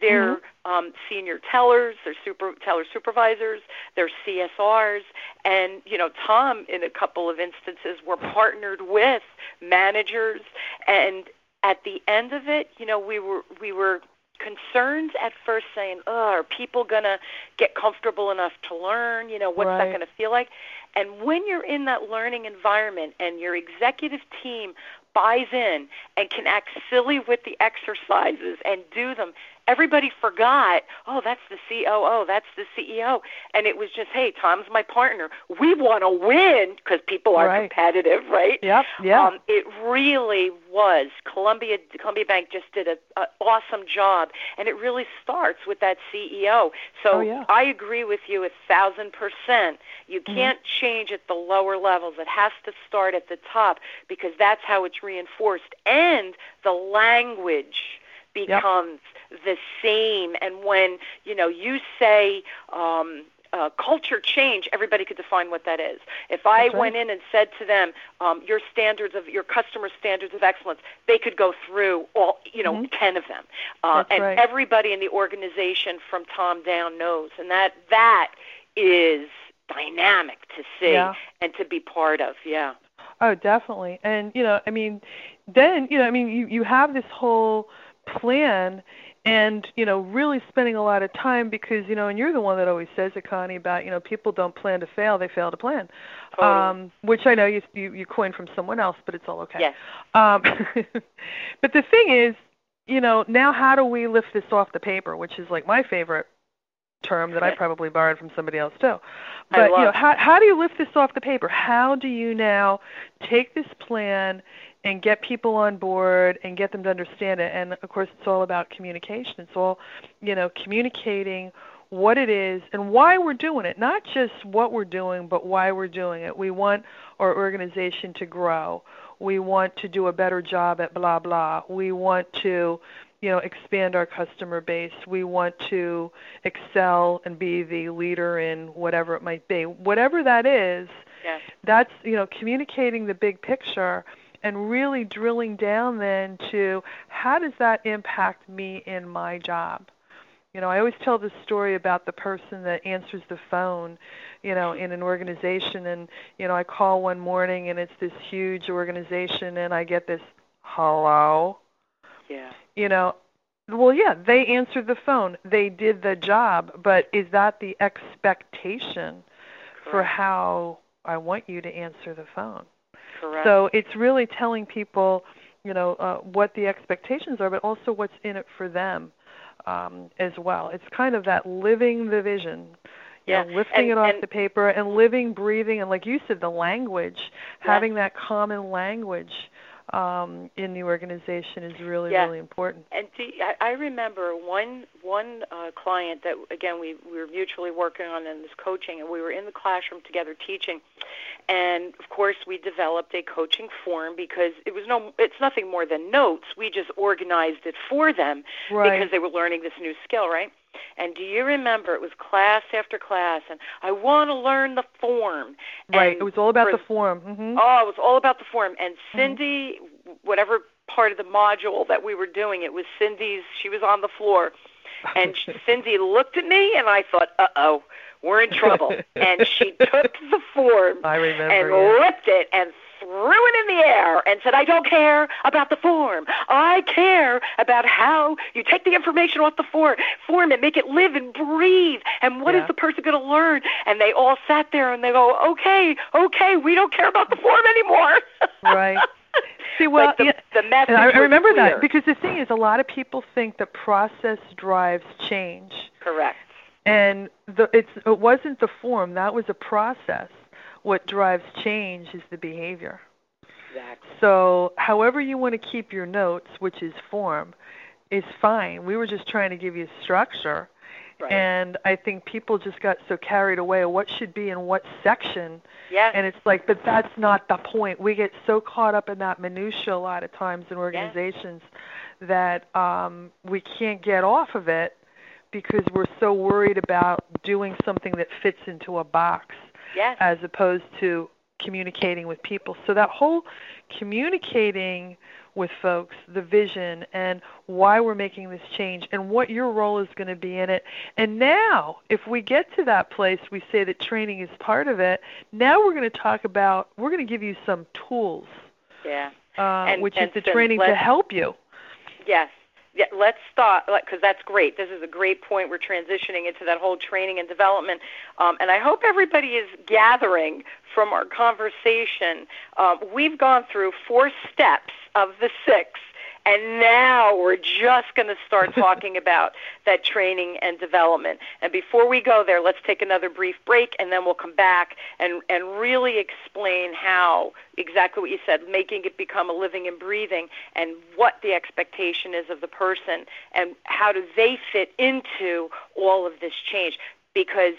their mm-hmm. um, senior tellers, their super teller supervisors, their CSRs, and you know Tom in a couple of instances were partnered with managers, and at the end of it, you know we were we were concerned at first saying, oh, are people going to get comfortable enough to learn? You know, what's right. that going to feel like? And when you're in that learning environment and your executive team buys in and can act silly with the exercises and do them, everybody forgot, oh, that's the COO, that's the CEO. And it was just, hey, Tom's my partner. We want to win because people are right. competitive, right? Yep, yeah. Um, it really was. Columbia Columbia Bank just did an awesome job, and it really starts with that CEO. So oh, yeah. I agree with you a thousand percent. You mm-hmm. can't change at the lower levels. It has to start at the top because that's how it's reinforced. And the language becomes yep. The same. And when you know you say um, uh, culture change, everybody could define what that is. If I right. went in and said to them, um, your standards of your customer standards of excellence, they could go through all, you know, mm-hmm. ten of them, uh, and right. everybody in the organization from Tom down knows, and that that is dynamic to see yeah. and to be part of. Yeah. Oh, definitely. And you know, I mean, then you know, I mean, you you have this whole plan and you know really spending a lot of time because you know and you're the one that always says it connie about you know people don't plan to fail they fail to plan totally. um which i know you you, you coined from someone else but it's all okay yes. um but the thing is you know now how do we lift this off the paper which is like my favorite term that I probably borrowed from somebody else too. But you know, how how do you lift this off the paper? How do you now take this plan and get people on board and get them to understand it? And of course, it's all about communication. It's all, you know, communicating what it is and why we're doing it. Not just what we're doing, but why we're doing it. We want our organization to grow. We want to do a better job at blah blah. We want to you know expand our customer base we want to excel and be the leader in whatever it might be whatever that is yes. that's you know communicating the big picture and really drilling down then to how does that impact me in my job you know i always tell this story about the person that answers the phone you know in an organization and you know i call one morning and it's this huge organization and i get this hello yeah you know, well, yeah, they answered the phone. They did the job, but is that the expectation Correct. for how I want you to answer the phone? Correct. So it's really telling people, you know, uh, what the expectations are, but also what's in it for them um, as well. It's kind of that living the vision, yeah. You know, lifting and, it off and, the paper and living, breathing, and like you said, the language, having that common language um, in the organization is really, yeah. really important. And do, I, I remember one one uh, client that again we, we were mutually working on in this coaching, and we were in the classroom together teaching, and of course we developed a coaching form because it was no it's nothing more than notes. We just organized it for them right. because they were learning this new skill, right? And do you remember it was class after class and I want to learn the form. Right, and it was all about for, the form. Mm-hmm. Oh, it was all about the form. And Mm-hmm. Cindy, mm-hmm. whatever part of the module that we were doing, it was Cindy's, she was on the floor. And Cindy looked at me and I thought, "Uh-oh, we're in trouble." and she took the form I remember, and yeah. ripped it and threw it in the air and said, I don't care about the form. I care about how you take the information off the form, form and make it live and breathe. And what is Yeah. the person going to learn? And they all sat there and they go, okay, okay, we don't care about the form anymore. Right. See, well, the, yeah, the message I, I remember clear. that because the thing is, a lot of people think that process drives change, Correct. and the, it's it wasn't the form. That was a process. What drives change is the behavior. Exactly. So, however you want to keep your notes, which is form, is fine. We were just trying to give you structure. Right. And I think people just got so carried away what should be in what section. yes. And it's like, but that's not the point. We get so caught up in that minutia a lot of times in organizations that um, we can't get off of it because we're so worried about doing something that fits into a box yes. as opposed to communicating with people. So that whole communicating with folks, the vision and why we're making this change and what your role is going to be in it. And now, if we get to that place, we say that training is part of it. Now we're going to talk about, we're going to give you some tools, yeah. uh, And- which and is the training to help you. Yes. Yeah, let's start because that's great. This is a great point. We're transitioning into that whole training and development, um, and I hope everybody is gathering from our conversation. Um, we've gone through four steps of the six, and now we're just going to start talking about that training and development. And before we go there, let's take another brief break, and then we'll come back and and really explain how exactly what you said, making it become a living and breathing, and what the expectation is of the person, and how do they fit into all of this change? Because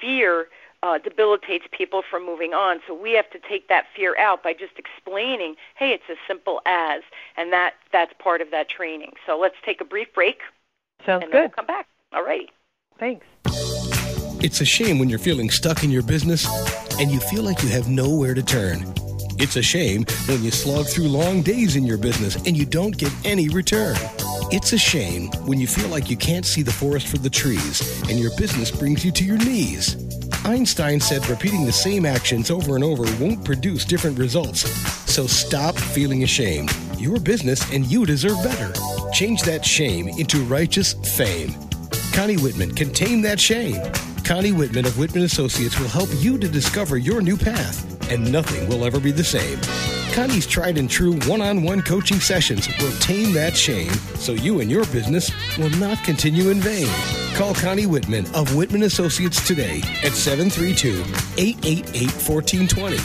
fear uh, debilitates people from moving on. So we have to take that fear out by just explaining, hey, it's as simple as, and that that's part of that training. So let's take a brief break, Sounds and then we'll good. come back. All right. Thanks. It's a shame when you're feeling stuck in your business and you feel like you have nowhere to turn. It's a shame when you slog through long days in your business and you don't get any return. It's a shame when you feel like you can't see the forest for the trees and your business brings you to your knees. Einstein said repeating the same actions over and over won't produce different results. So stop feeling ashamed. Your business and you deserve better. Change that shame into righteous fame. Connie Whitman can tame that shame. Connie Whitman of Whitman Associates will help you to discover your new path, and nothing will ever be the same. Connie's tried and true one on one coaching sessions will tame that shame so you and your business will not continue in vain. Call Connie Whitman of Whitman Associates today at 732 888 1420.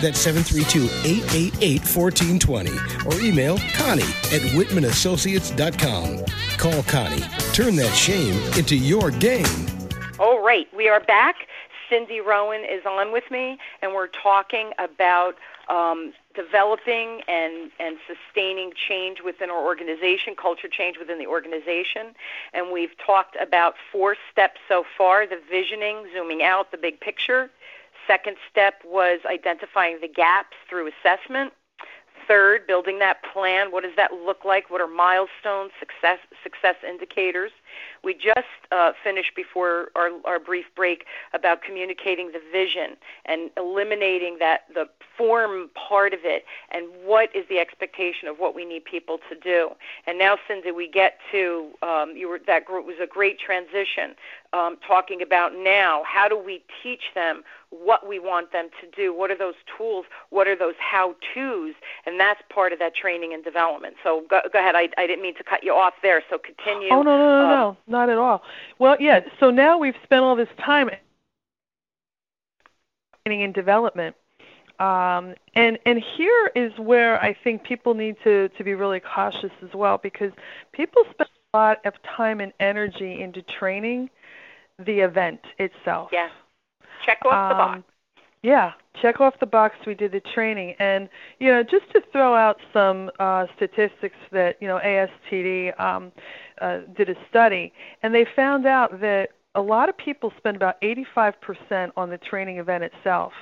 That's 732 888 1420. Or email Connie at WhitmanAssociates.com. Call Connie. Turn that shame into your game. All right, we are back. Cindy Rowan is on with me, and we're talking about um, developing and, and sustaining change within our organization, culture change within the organization. And we've talked about four steps so far the visioning, zooming out, the big picture. Second step was identifying the gaps through assessment. Third, building that plan. What does that look like? What are milestones, success, success indicators? We just uh, finished before our, our brief break about communicating the vision and eliminating that the form part of it and what is the expectation of what we need people to do. And now, Cindy, we get to um, you were that group was a great transition. Um, talking about now, how do we teach them what we want them to do? What are those tools? What are those how-tos? And that's part of that training and development. So go, go ahead. I, I didn't mean to cut you off there. So continue. Oh no no no um, no, not at all. Well, yeah. So now we've spent all this time, training and development. Um, and and here is where I think people need to to be really cautious as well because people spend a lot of time and energy into training the event itself. Yeah. Check off um, the box. Yeah, check off the box. We did the training, and you know, just to throw out some uh, statistics that you know ASTD um, uh, did a study, and they found out that a lot of people spend about 85% on the training event itself,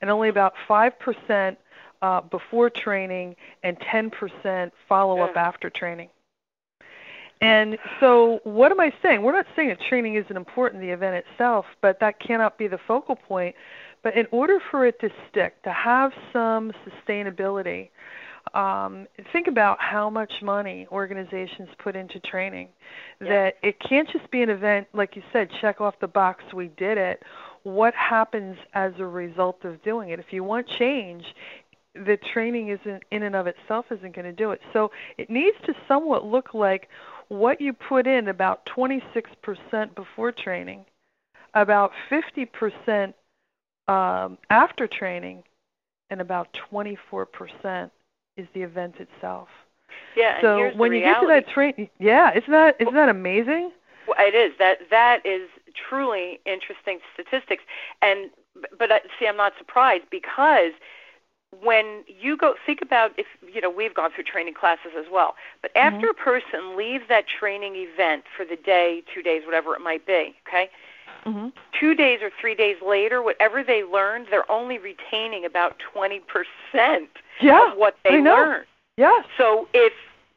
and only about 5% uh, before training, and 10% follow up yeah. after training. And so, what am I saying? We're not saying that training isn't important the event itself, but that cannot be the focal point. But in order for it to stick, to have some sustainability, um, think about how much money organizations put into training. Yeah. That it can't just be an event, like you said, check off the box, we did it. What happens as a result of doing it? If you want change, the training isn't in and of itself isn't going to do it. So it needs to somewhat look like what you put in about 26% before training, about 50% um, after training, and about 24% is the event itself. Yeah, so when you get to that training, yeah, isn't that isn't that amazing? Well, it is. That that is truly interesting statistics, and but uh, see, I'm not surprised because when you go think about if you know we've gone through training classes as well but after mm-hmm. a person leaves that training event for the day two days whatever it might be okay mm-hmm. two days or three days later whatever they learned they're only retaining about twenty percent yeah, of what they learned yeah so if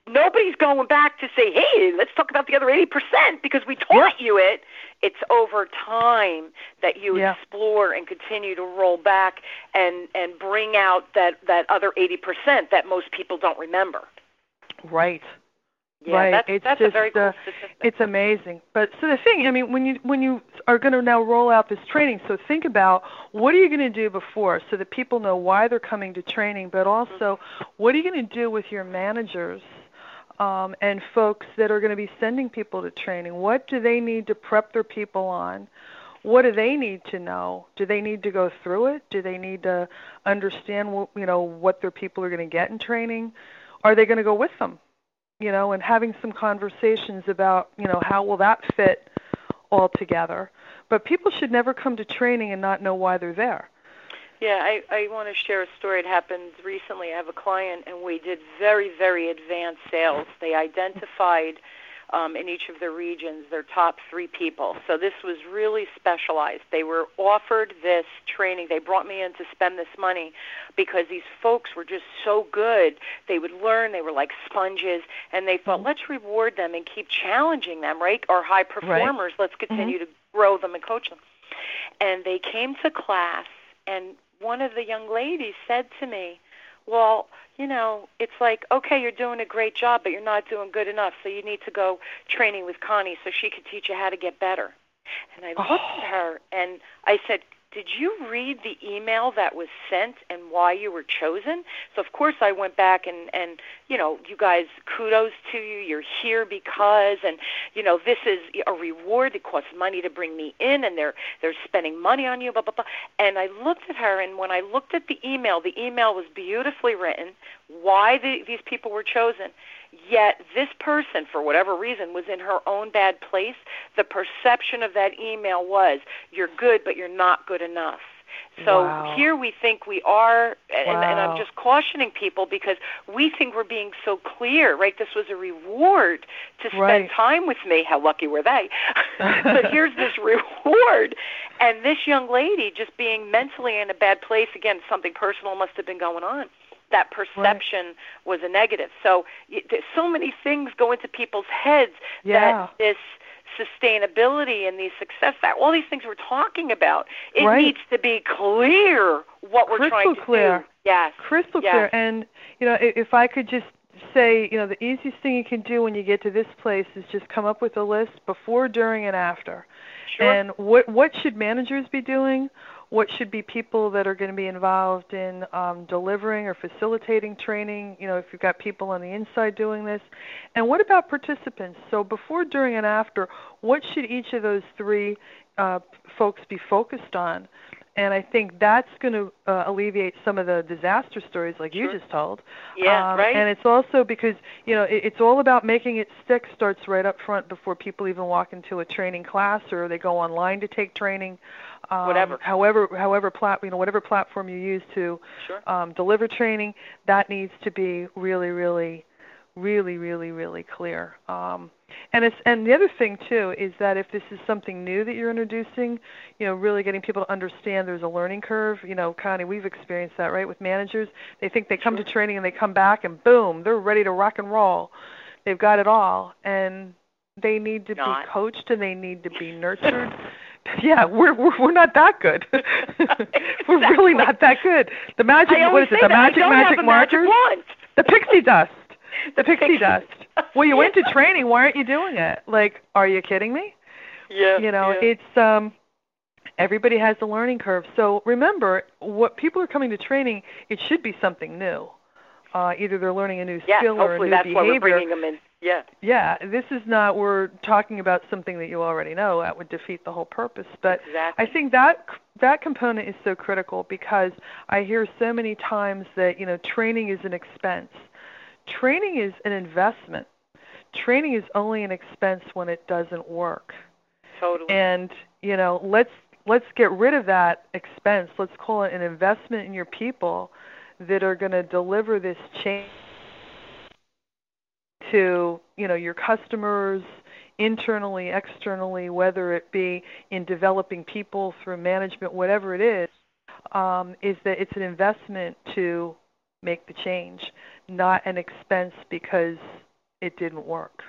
nobody's going back to say, hey, let's talk about the other 80% because we taught yeah. you it. It's over time that you yeah. explore and continue to roll back and, and bring out that, that other 80% that most people don't remember. Right. Yeah, right. That's, it's that's just, a very cool uh. It's amazing. But so the thing, I mean, when you when you are going to now roll out this training, so think about what are you going to do before, so that people know why they're coming to training, but also mm-hmm. what are you going to do with your managers um, and folks that are going to be sending people to training. What do they need to prep their people on? What do they need to know? Do they need to go through it? Do they need to understand what you know what their people are going to get in training? Are they going to go with them? You know, and having some conversations about you know how will that fit all together. But people should never come to training and not know why they're there. Yeah, I, I want to share a story. It happened recently. I have a client, and we did very, very advanced sales. They identified um, in each of the regions their top three people. So this was really specialized. They were offered this training. They brought me in to spend this money because these folks were just so good. They would learn. They were like sponges, and they thought, mm-hmm. let's reward them and keep challenging them, right? Our high performers. Right. Let's continue mm-hmm. to grow them and coach them. And they came to class and one of the young ladies said to me, well, you know, it's like, okay, you're doing a great job, but you're not doing good enough, so you need to go training with Connie so she could teach you how to get better. And I looked oh. at her and I said, did you read the email that was sent and why you were chosen? So of course I went back and and you know, you guys kudos to you. You're here because and you know, this is a reward. It costs money to bring me in and they're they're spending money on you, blah blah blah. And I looked at her and when I looked at the email, the email was beautifully written, why the, these people were chosen. Yet this person, for whatever reason, was in her own bad place. The perception of that email was, you're good, but you're not good enough. So wow. here we think we are, and, wow. and I'm just cautioning people because we think we're being so clear, right? This was a reward to spend right. time with me. How lucky were they? but here's this reward. And this young lady just being mentally in a bad place, again, something personal must have been going on that perception right. was a negative. So there's so many things go into people's heads yeah. that this sustainability and these success that all these things we're talking about it right. needs to be clear what we're Crystal trying to do. Crystal clear. do yes Crystal yes. clear. And you know, if I could just say, you know, the easiest thing you can do when you get to this place is just come up with a list before, during, and after. Sure. And what what should managers be doing? What should be people that are going to be involved in um, delivering or facilitating training, you know, if you've got people on the inside doing this. And what about participants? So before, during, and after, what should each of those three uh, folks be focused on? And I think that's going to uh, alleviate some of the disaster stories like sure. you just told. Yeah, um, right. And it's also because you know it, it's all about making it stick. Starts right up front before people even walk into a training class or they go online to take training. Um, whatever. However, however, plat you know whatever platform you use to sure. um, deliver training, that needs to be really, really, really, really, really clear. Um, and it's and the other thing too is that if this is something new that you're introducing, you know, really getting people to understand there's a learning curve. You know, Connie, we've experienced that, right? With managers, they think they come to training and they come back and boom, they're ready to rock and roll. They've got it all, and they need to not. be coached and they need to be nurtured. yeah, we're, we're we're not that good. we're really not that good. The magic, what is it? The magic magic markers. Magic. The pixie dust. The pixie dust. Well, you Yeah. went to training. Why aren't you doing it? Like, are you kidding me? Yeah. You know, yeah. it's um everybody has a learning curve. So remember, what people are coming to training, it should be something new. Uh, either they're learning a new yeah, skill or a hopefully new that's behavior. why we're bringing them in. Yeah. Yeah, this is not we're talking about something that you already know. That would defeat the whole purpose. But Exactly. I think that that component is so critical because I hear so many times that you know training is an expense. Training is an investment. Training is only an expense when it doesn't work. Totally. And you know, let's let's get rid of that expense. Let's call it an investment in your people that are going to deliver this change to you know your customers internally, externally, whether it be in developing people through management, whatever it is, um, is that it's an investment to make the change, not an expense because it didn't work.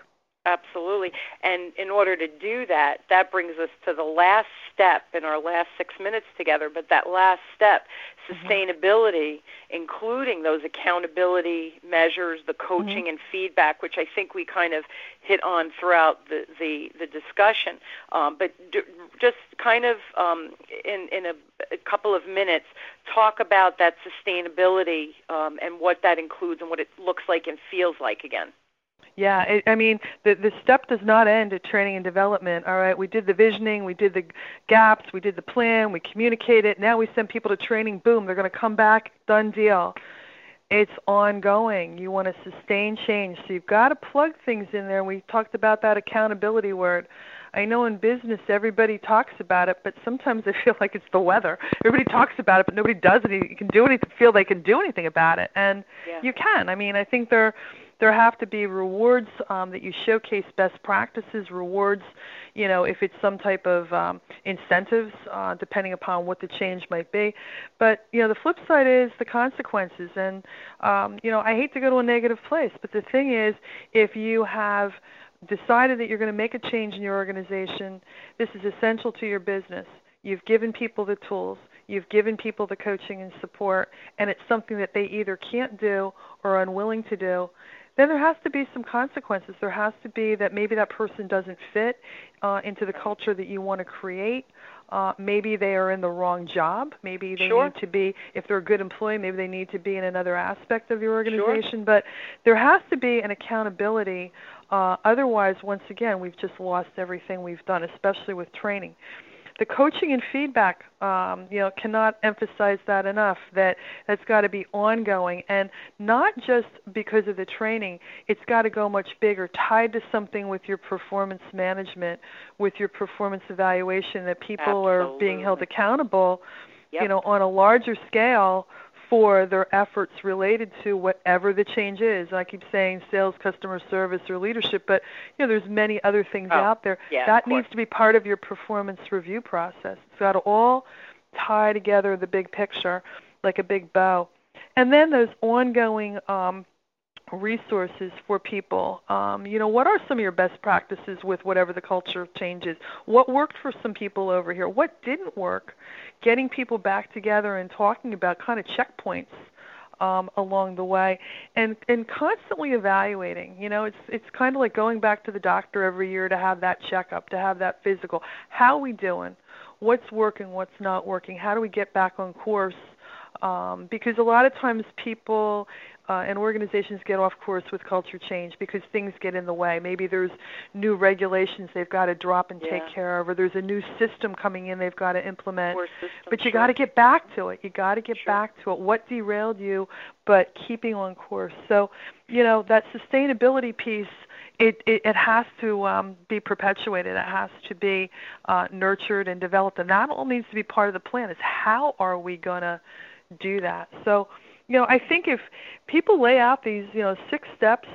Absolutely. And in order to do that, that brings us to the last step in our last six minutes together. But that last step, sustainability, including those accountability measures, the coaching and feedback, which I think we kind of hit on throughout the, the, the discussion. Um, but d- just kind of um, in, in a, a couple of minutes, talk about that sustainability um, and what that includes and what it looks like and feels like again. Yeah, it, I mean, the the step does not end at training and development. All right, we did the visioning, we did the gaps, we did the plan, we communicated. Now we send people to training. Boom, they're going to come back. Done deal. It's ongoing. You want to sustain change, so you've got to plug things in there. We talked about that accountability word. I know in business everybody talks about it, but sometimes I feel like it's the weather. Everybody talks about it, but nobody does anything. You can do anything, feel they can do anything about it, and Yeah. you can. I mean, I think there there have to be rewards um, that you showcase best practices, rewards, you know, if it's some type of um, incentives, uh, depending upon what the change might be. But you know, the flip side is the consequences, and um, you know, I hate to go to a negative place, but the thing is, if you have decided that you're going to make a change in your organization, this is essential to your business. You've given people the tools, you've given people the coaching and support, and it's something that they either can't do or are unwilling to do, then there has to be some consequences. There has to be that maybe that person doesn't fit uh, into the culture that you want to create. Uh, maybe they are in the wrong job. Maybe they Sure. need to be, if they're a good employee, maybe they need to be in another aspect of your organization. But there has to be an accountability. Uh, otherwise, once again, we've just lost everything we've done, especially with training the coaching and feedback um, you know cannot emphasize that enough that that's got to be ongoing and not just because of the training it's got to go much bigger tied to something with your performance management with your performance evaluation that people are being held accountable Yep. you know on a larger scale for their efforts related to whatever the change is. I keep saying sales, customer service, or leadership, but you know there's many other things Oh, out there. yeah, that needs to be part of your performance review process. It's got to all tie together the big picture like a big bow. And then those ongoing um, resources for people. Um, you know, what are some of your best practices with whatever the culture changes? What worked for some people over here? What didn't work? Getting people back together and talking about kind of checkpoints um, along the way, and and constantly evaluating. You know, it's it's kind of like going back to the doctor every year to have that checkup, to have that physical. How are we doing? What's working? What's not working? How do we get back on course? Um, because a lot of times people uh, and organizations get off course with culture change because things get in the way. Maybe there's new regulations they've got to drop and Yeah. take care of, or there's a new system coming in they've got to implement. System, But you sure. got to get back to it. You got to get Sure. back to it. What derailed you, but keeping on course. So, you know, that sustainability piece, it it, it has to um, be perpetuated. It has to be uh, nurtured and developed, and that all needs to be part of the plan. Is how are we going to do that? So, you know, I think if people lay out these, you know, six steps,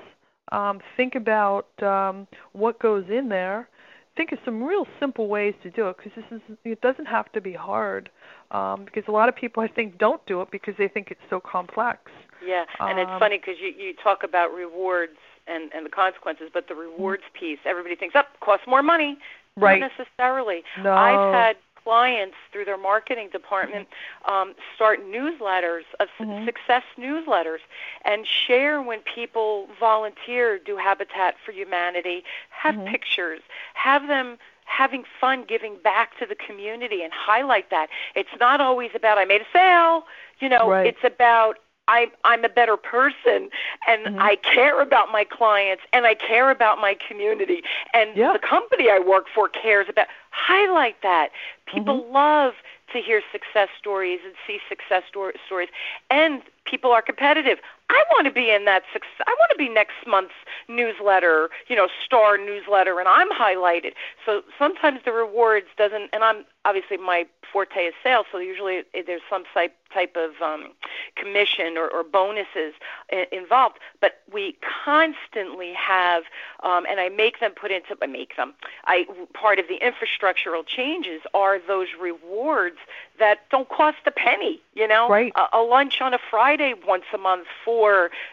um, think about um, what goes in there think of some real simple ways to do it because this is it doesn't have to be hard um, because a lot of people I think don't do it because they think it's so complex. Yeah, and it's Um, funny because you you talk about rewards and and the consequences, but the rewards piece, everybody thinks, up costs more money. Right. Not necessarily. No. I've had clients through their marketing department um, start newsletters of s Mhm. success newsletters and share when people volunteer, do Habitat for Humanity, have Mhm. pictures, have them having fun giving back to the community and highlight that. It's not always about I made a sale, you know, Right. it's about I, I'm a better person and Mhm. I care about my clients and I care about my community and Yeah. the company I work for cares about highlight that. People Mm-hmm. love to hear success stories and see success sto- stories and people are competitive. I want to be in that success I want to be next month's newsletter, you know, star newsletter and I'm highlighted. So sometimes the rewards doesn't and I'm obviously my forte is sales, so usually there's some type type of um, commission or, or bonuses involved. But we constantly have, um, and I make them put into, I make them. I part of the infrastructural changes are those rewards that don't cost a penny. You know, Right. a, a lunch on a Friday once a month for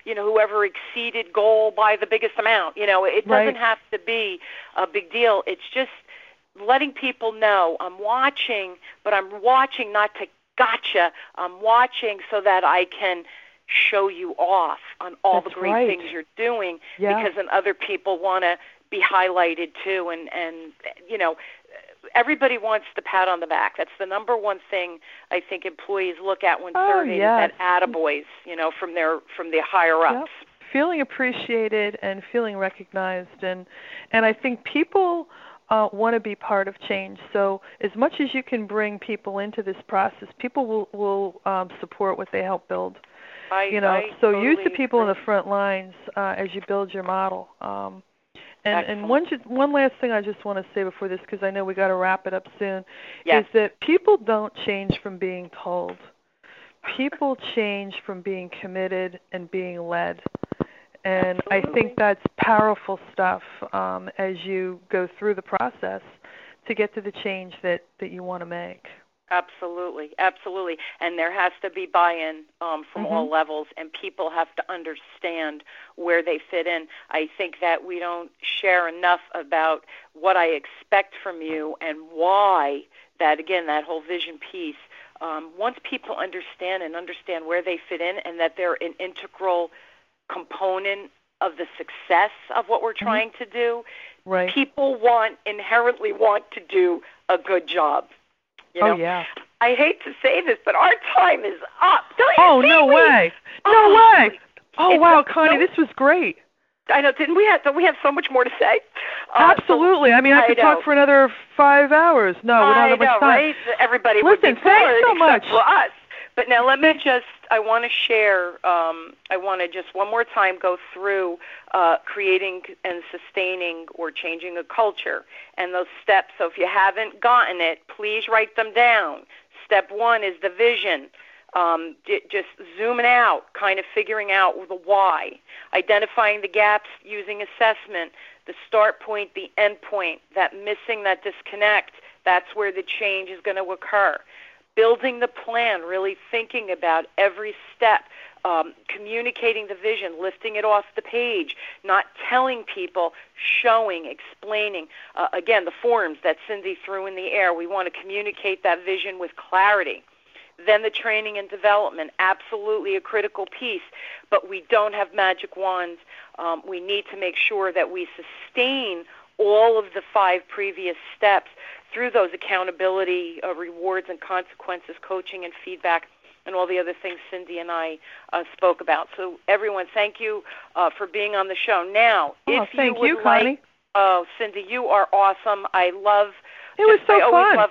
you know whoever exceeded goal by the biggest amount. You know, it doesn't have to be a big deal. It's just letting people know I'm watching, but I'm watching not to gotcha. I'm watching so that I can show you off on all That's the great right. things you're doing Yeah. because then other people want to be highlighted too and and you know everybody wants the pat on the back that's the number one thing i think employees look at when Oh, surveyed yes. that attaboys you know from their from the higher ups Yep. Feeling appreciated and feeling recognized, and and I think people uh, want to be part of change. So as much as you can bring people into this process, people will will um, support what they help build. I, you know, I so use the totally people in the front lines uh, as you build your model. Um, and Excellent. and one ju- one last thing I just want to say before this, because I know we got to wrap it up soon, Yes. is that people don't change from being told. People change from being committed and being led. And I think that's powerful stuff um, as you go through the process to get to the change that, that you want to make. Absolutely, absolutely, and there has to be buy-in um, from all Mhm. levels, and people have to understand where they fit in. I think that we don't share enough about what I expect from you and why. That again, that whole vision piece. Um, once people understand and understand where they fit in, and that they're an integral component of the success of what we're trying to do, Right. people want inherently want to do a good job. You know? oh yeah. I hate to say this, but our time is up. Don't you Oh no we- way. No Oh, way. Oh it's wow, a- Connie, no- this was great. I know. Didn't we have? Don't we have so much more to say? Uh, so- Absolutely. I mean, I could talk for another five hours. No, we don't have much time. right? Everybody Listen, thanks so much. for us. But now let me just. I want to share. Um, I want to just one more time go through uh, creating and sustaining or changing a culture and those steps. So if you haven't gotten it, please write them down. Step one is the vision. Um, just zooming out, kind of figuring out the why, identifying the gaps using assessment, the start point, the end point, that missing, that disconnect, that's where the change is going to occur. Building the plan, really thinking about every step, um, communicating the vision, lifting it off the page, not telling people, showing, explaining. Uh, again, the forms that Cindy threw in the air, we want to communicate that vision with clarity. Then the training and development, absolutely a critical piece, but we don't have magic wands. Um, we need to make sure that we sustain all of the five previous steps through those accountability uh, rewards and consequences, coaching and feedback and all the other things Cindy and I uh, spoke about. So everyone, thank you uh, for being on the show. Now, oh, if thank you would you, like, Connie. oh Cindy, you are awesome. I love. It was so I always fun. Love,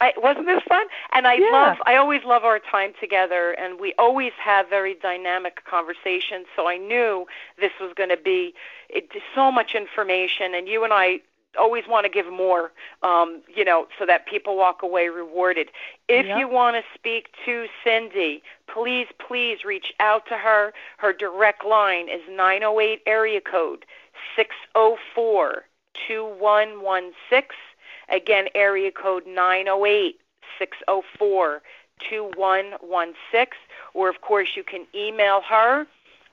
I, wasn't this fun? And I Yeah. love, I always love our time together, and we always have very dynamic conversations. So I knew this was going to be it, so much information, and you and I always want to give more, um, you know, so that people walk away rewarded. If Yep. you want to speak to Cindy, please, please reach out to her. Her direct line is 908 area code 604 2116. Again, area code 908 604 2116. Or, of course, you can email her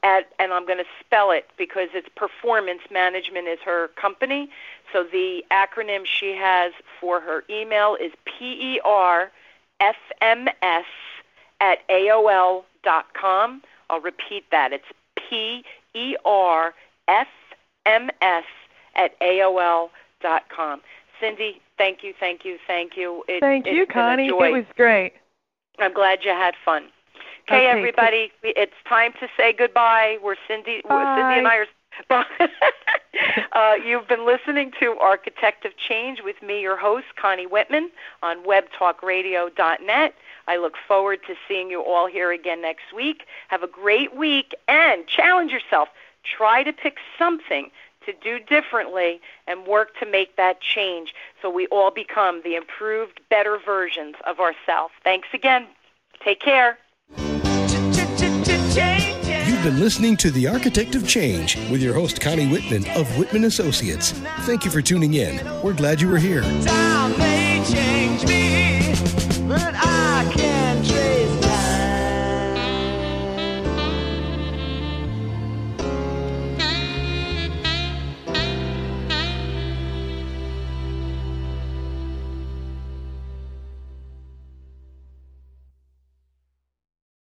at, and I'm going to spell it because it's Performance Management is her company. So the acronym she has for her email is P E R F M S at AOL dot com. I'll repeat that. It's P E R F M S at AOL dot com. Cindy, thank you, thank you, thank you. It, Thank it's you, Connie. It was great. I'm glad you had fun. Okay, Okay, everybody, it's time to say goodbye. We're Cindy. we're- Cindy and I are. uh, you've been listening to Architect of Change with me, your host, Connie Whitman, on WebTalkRadio.net. I look forward to seeing you all here again next week. Have a great week and challenge yourself. Try to pick something to do differently and work to make that change so we all become the improved, better versions of ourselves. Thanks again. Take care. You've been listening to The Architect of Change with your host, Connie Whitman of Whitman Associates. Thank you for tuning in. We're glad you were here.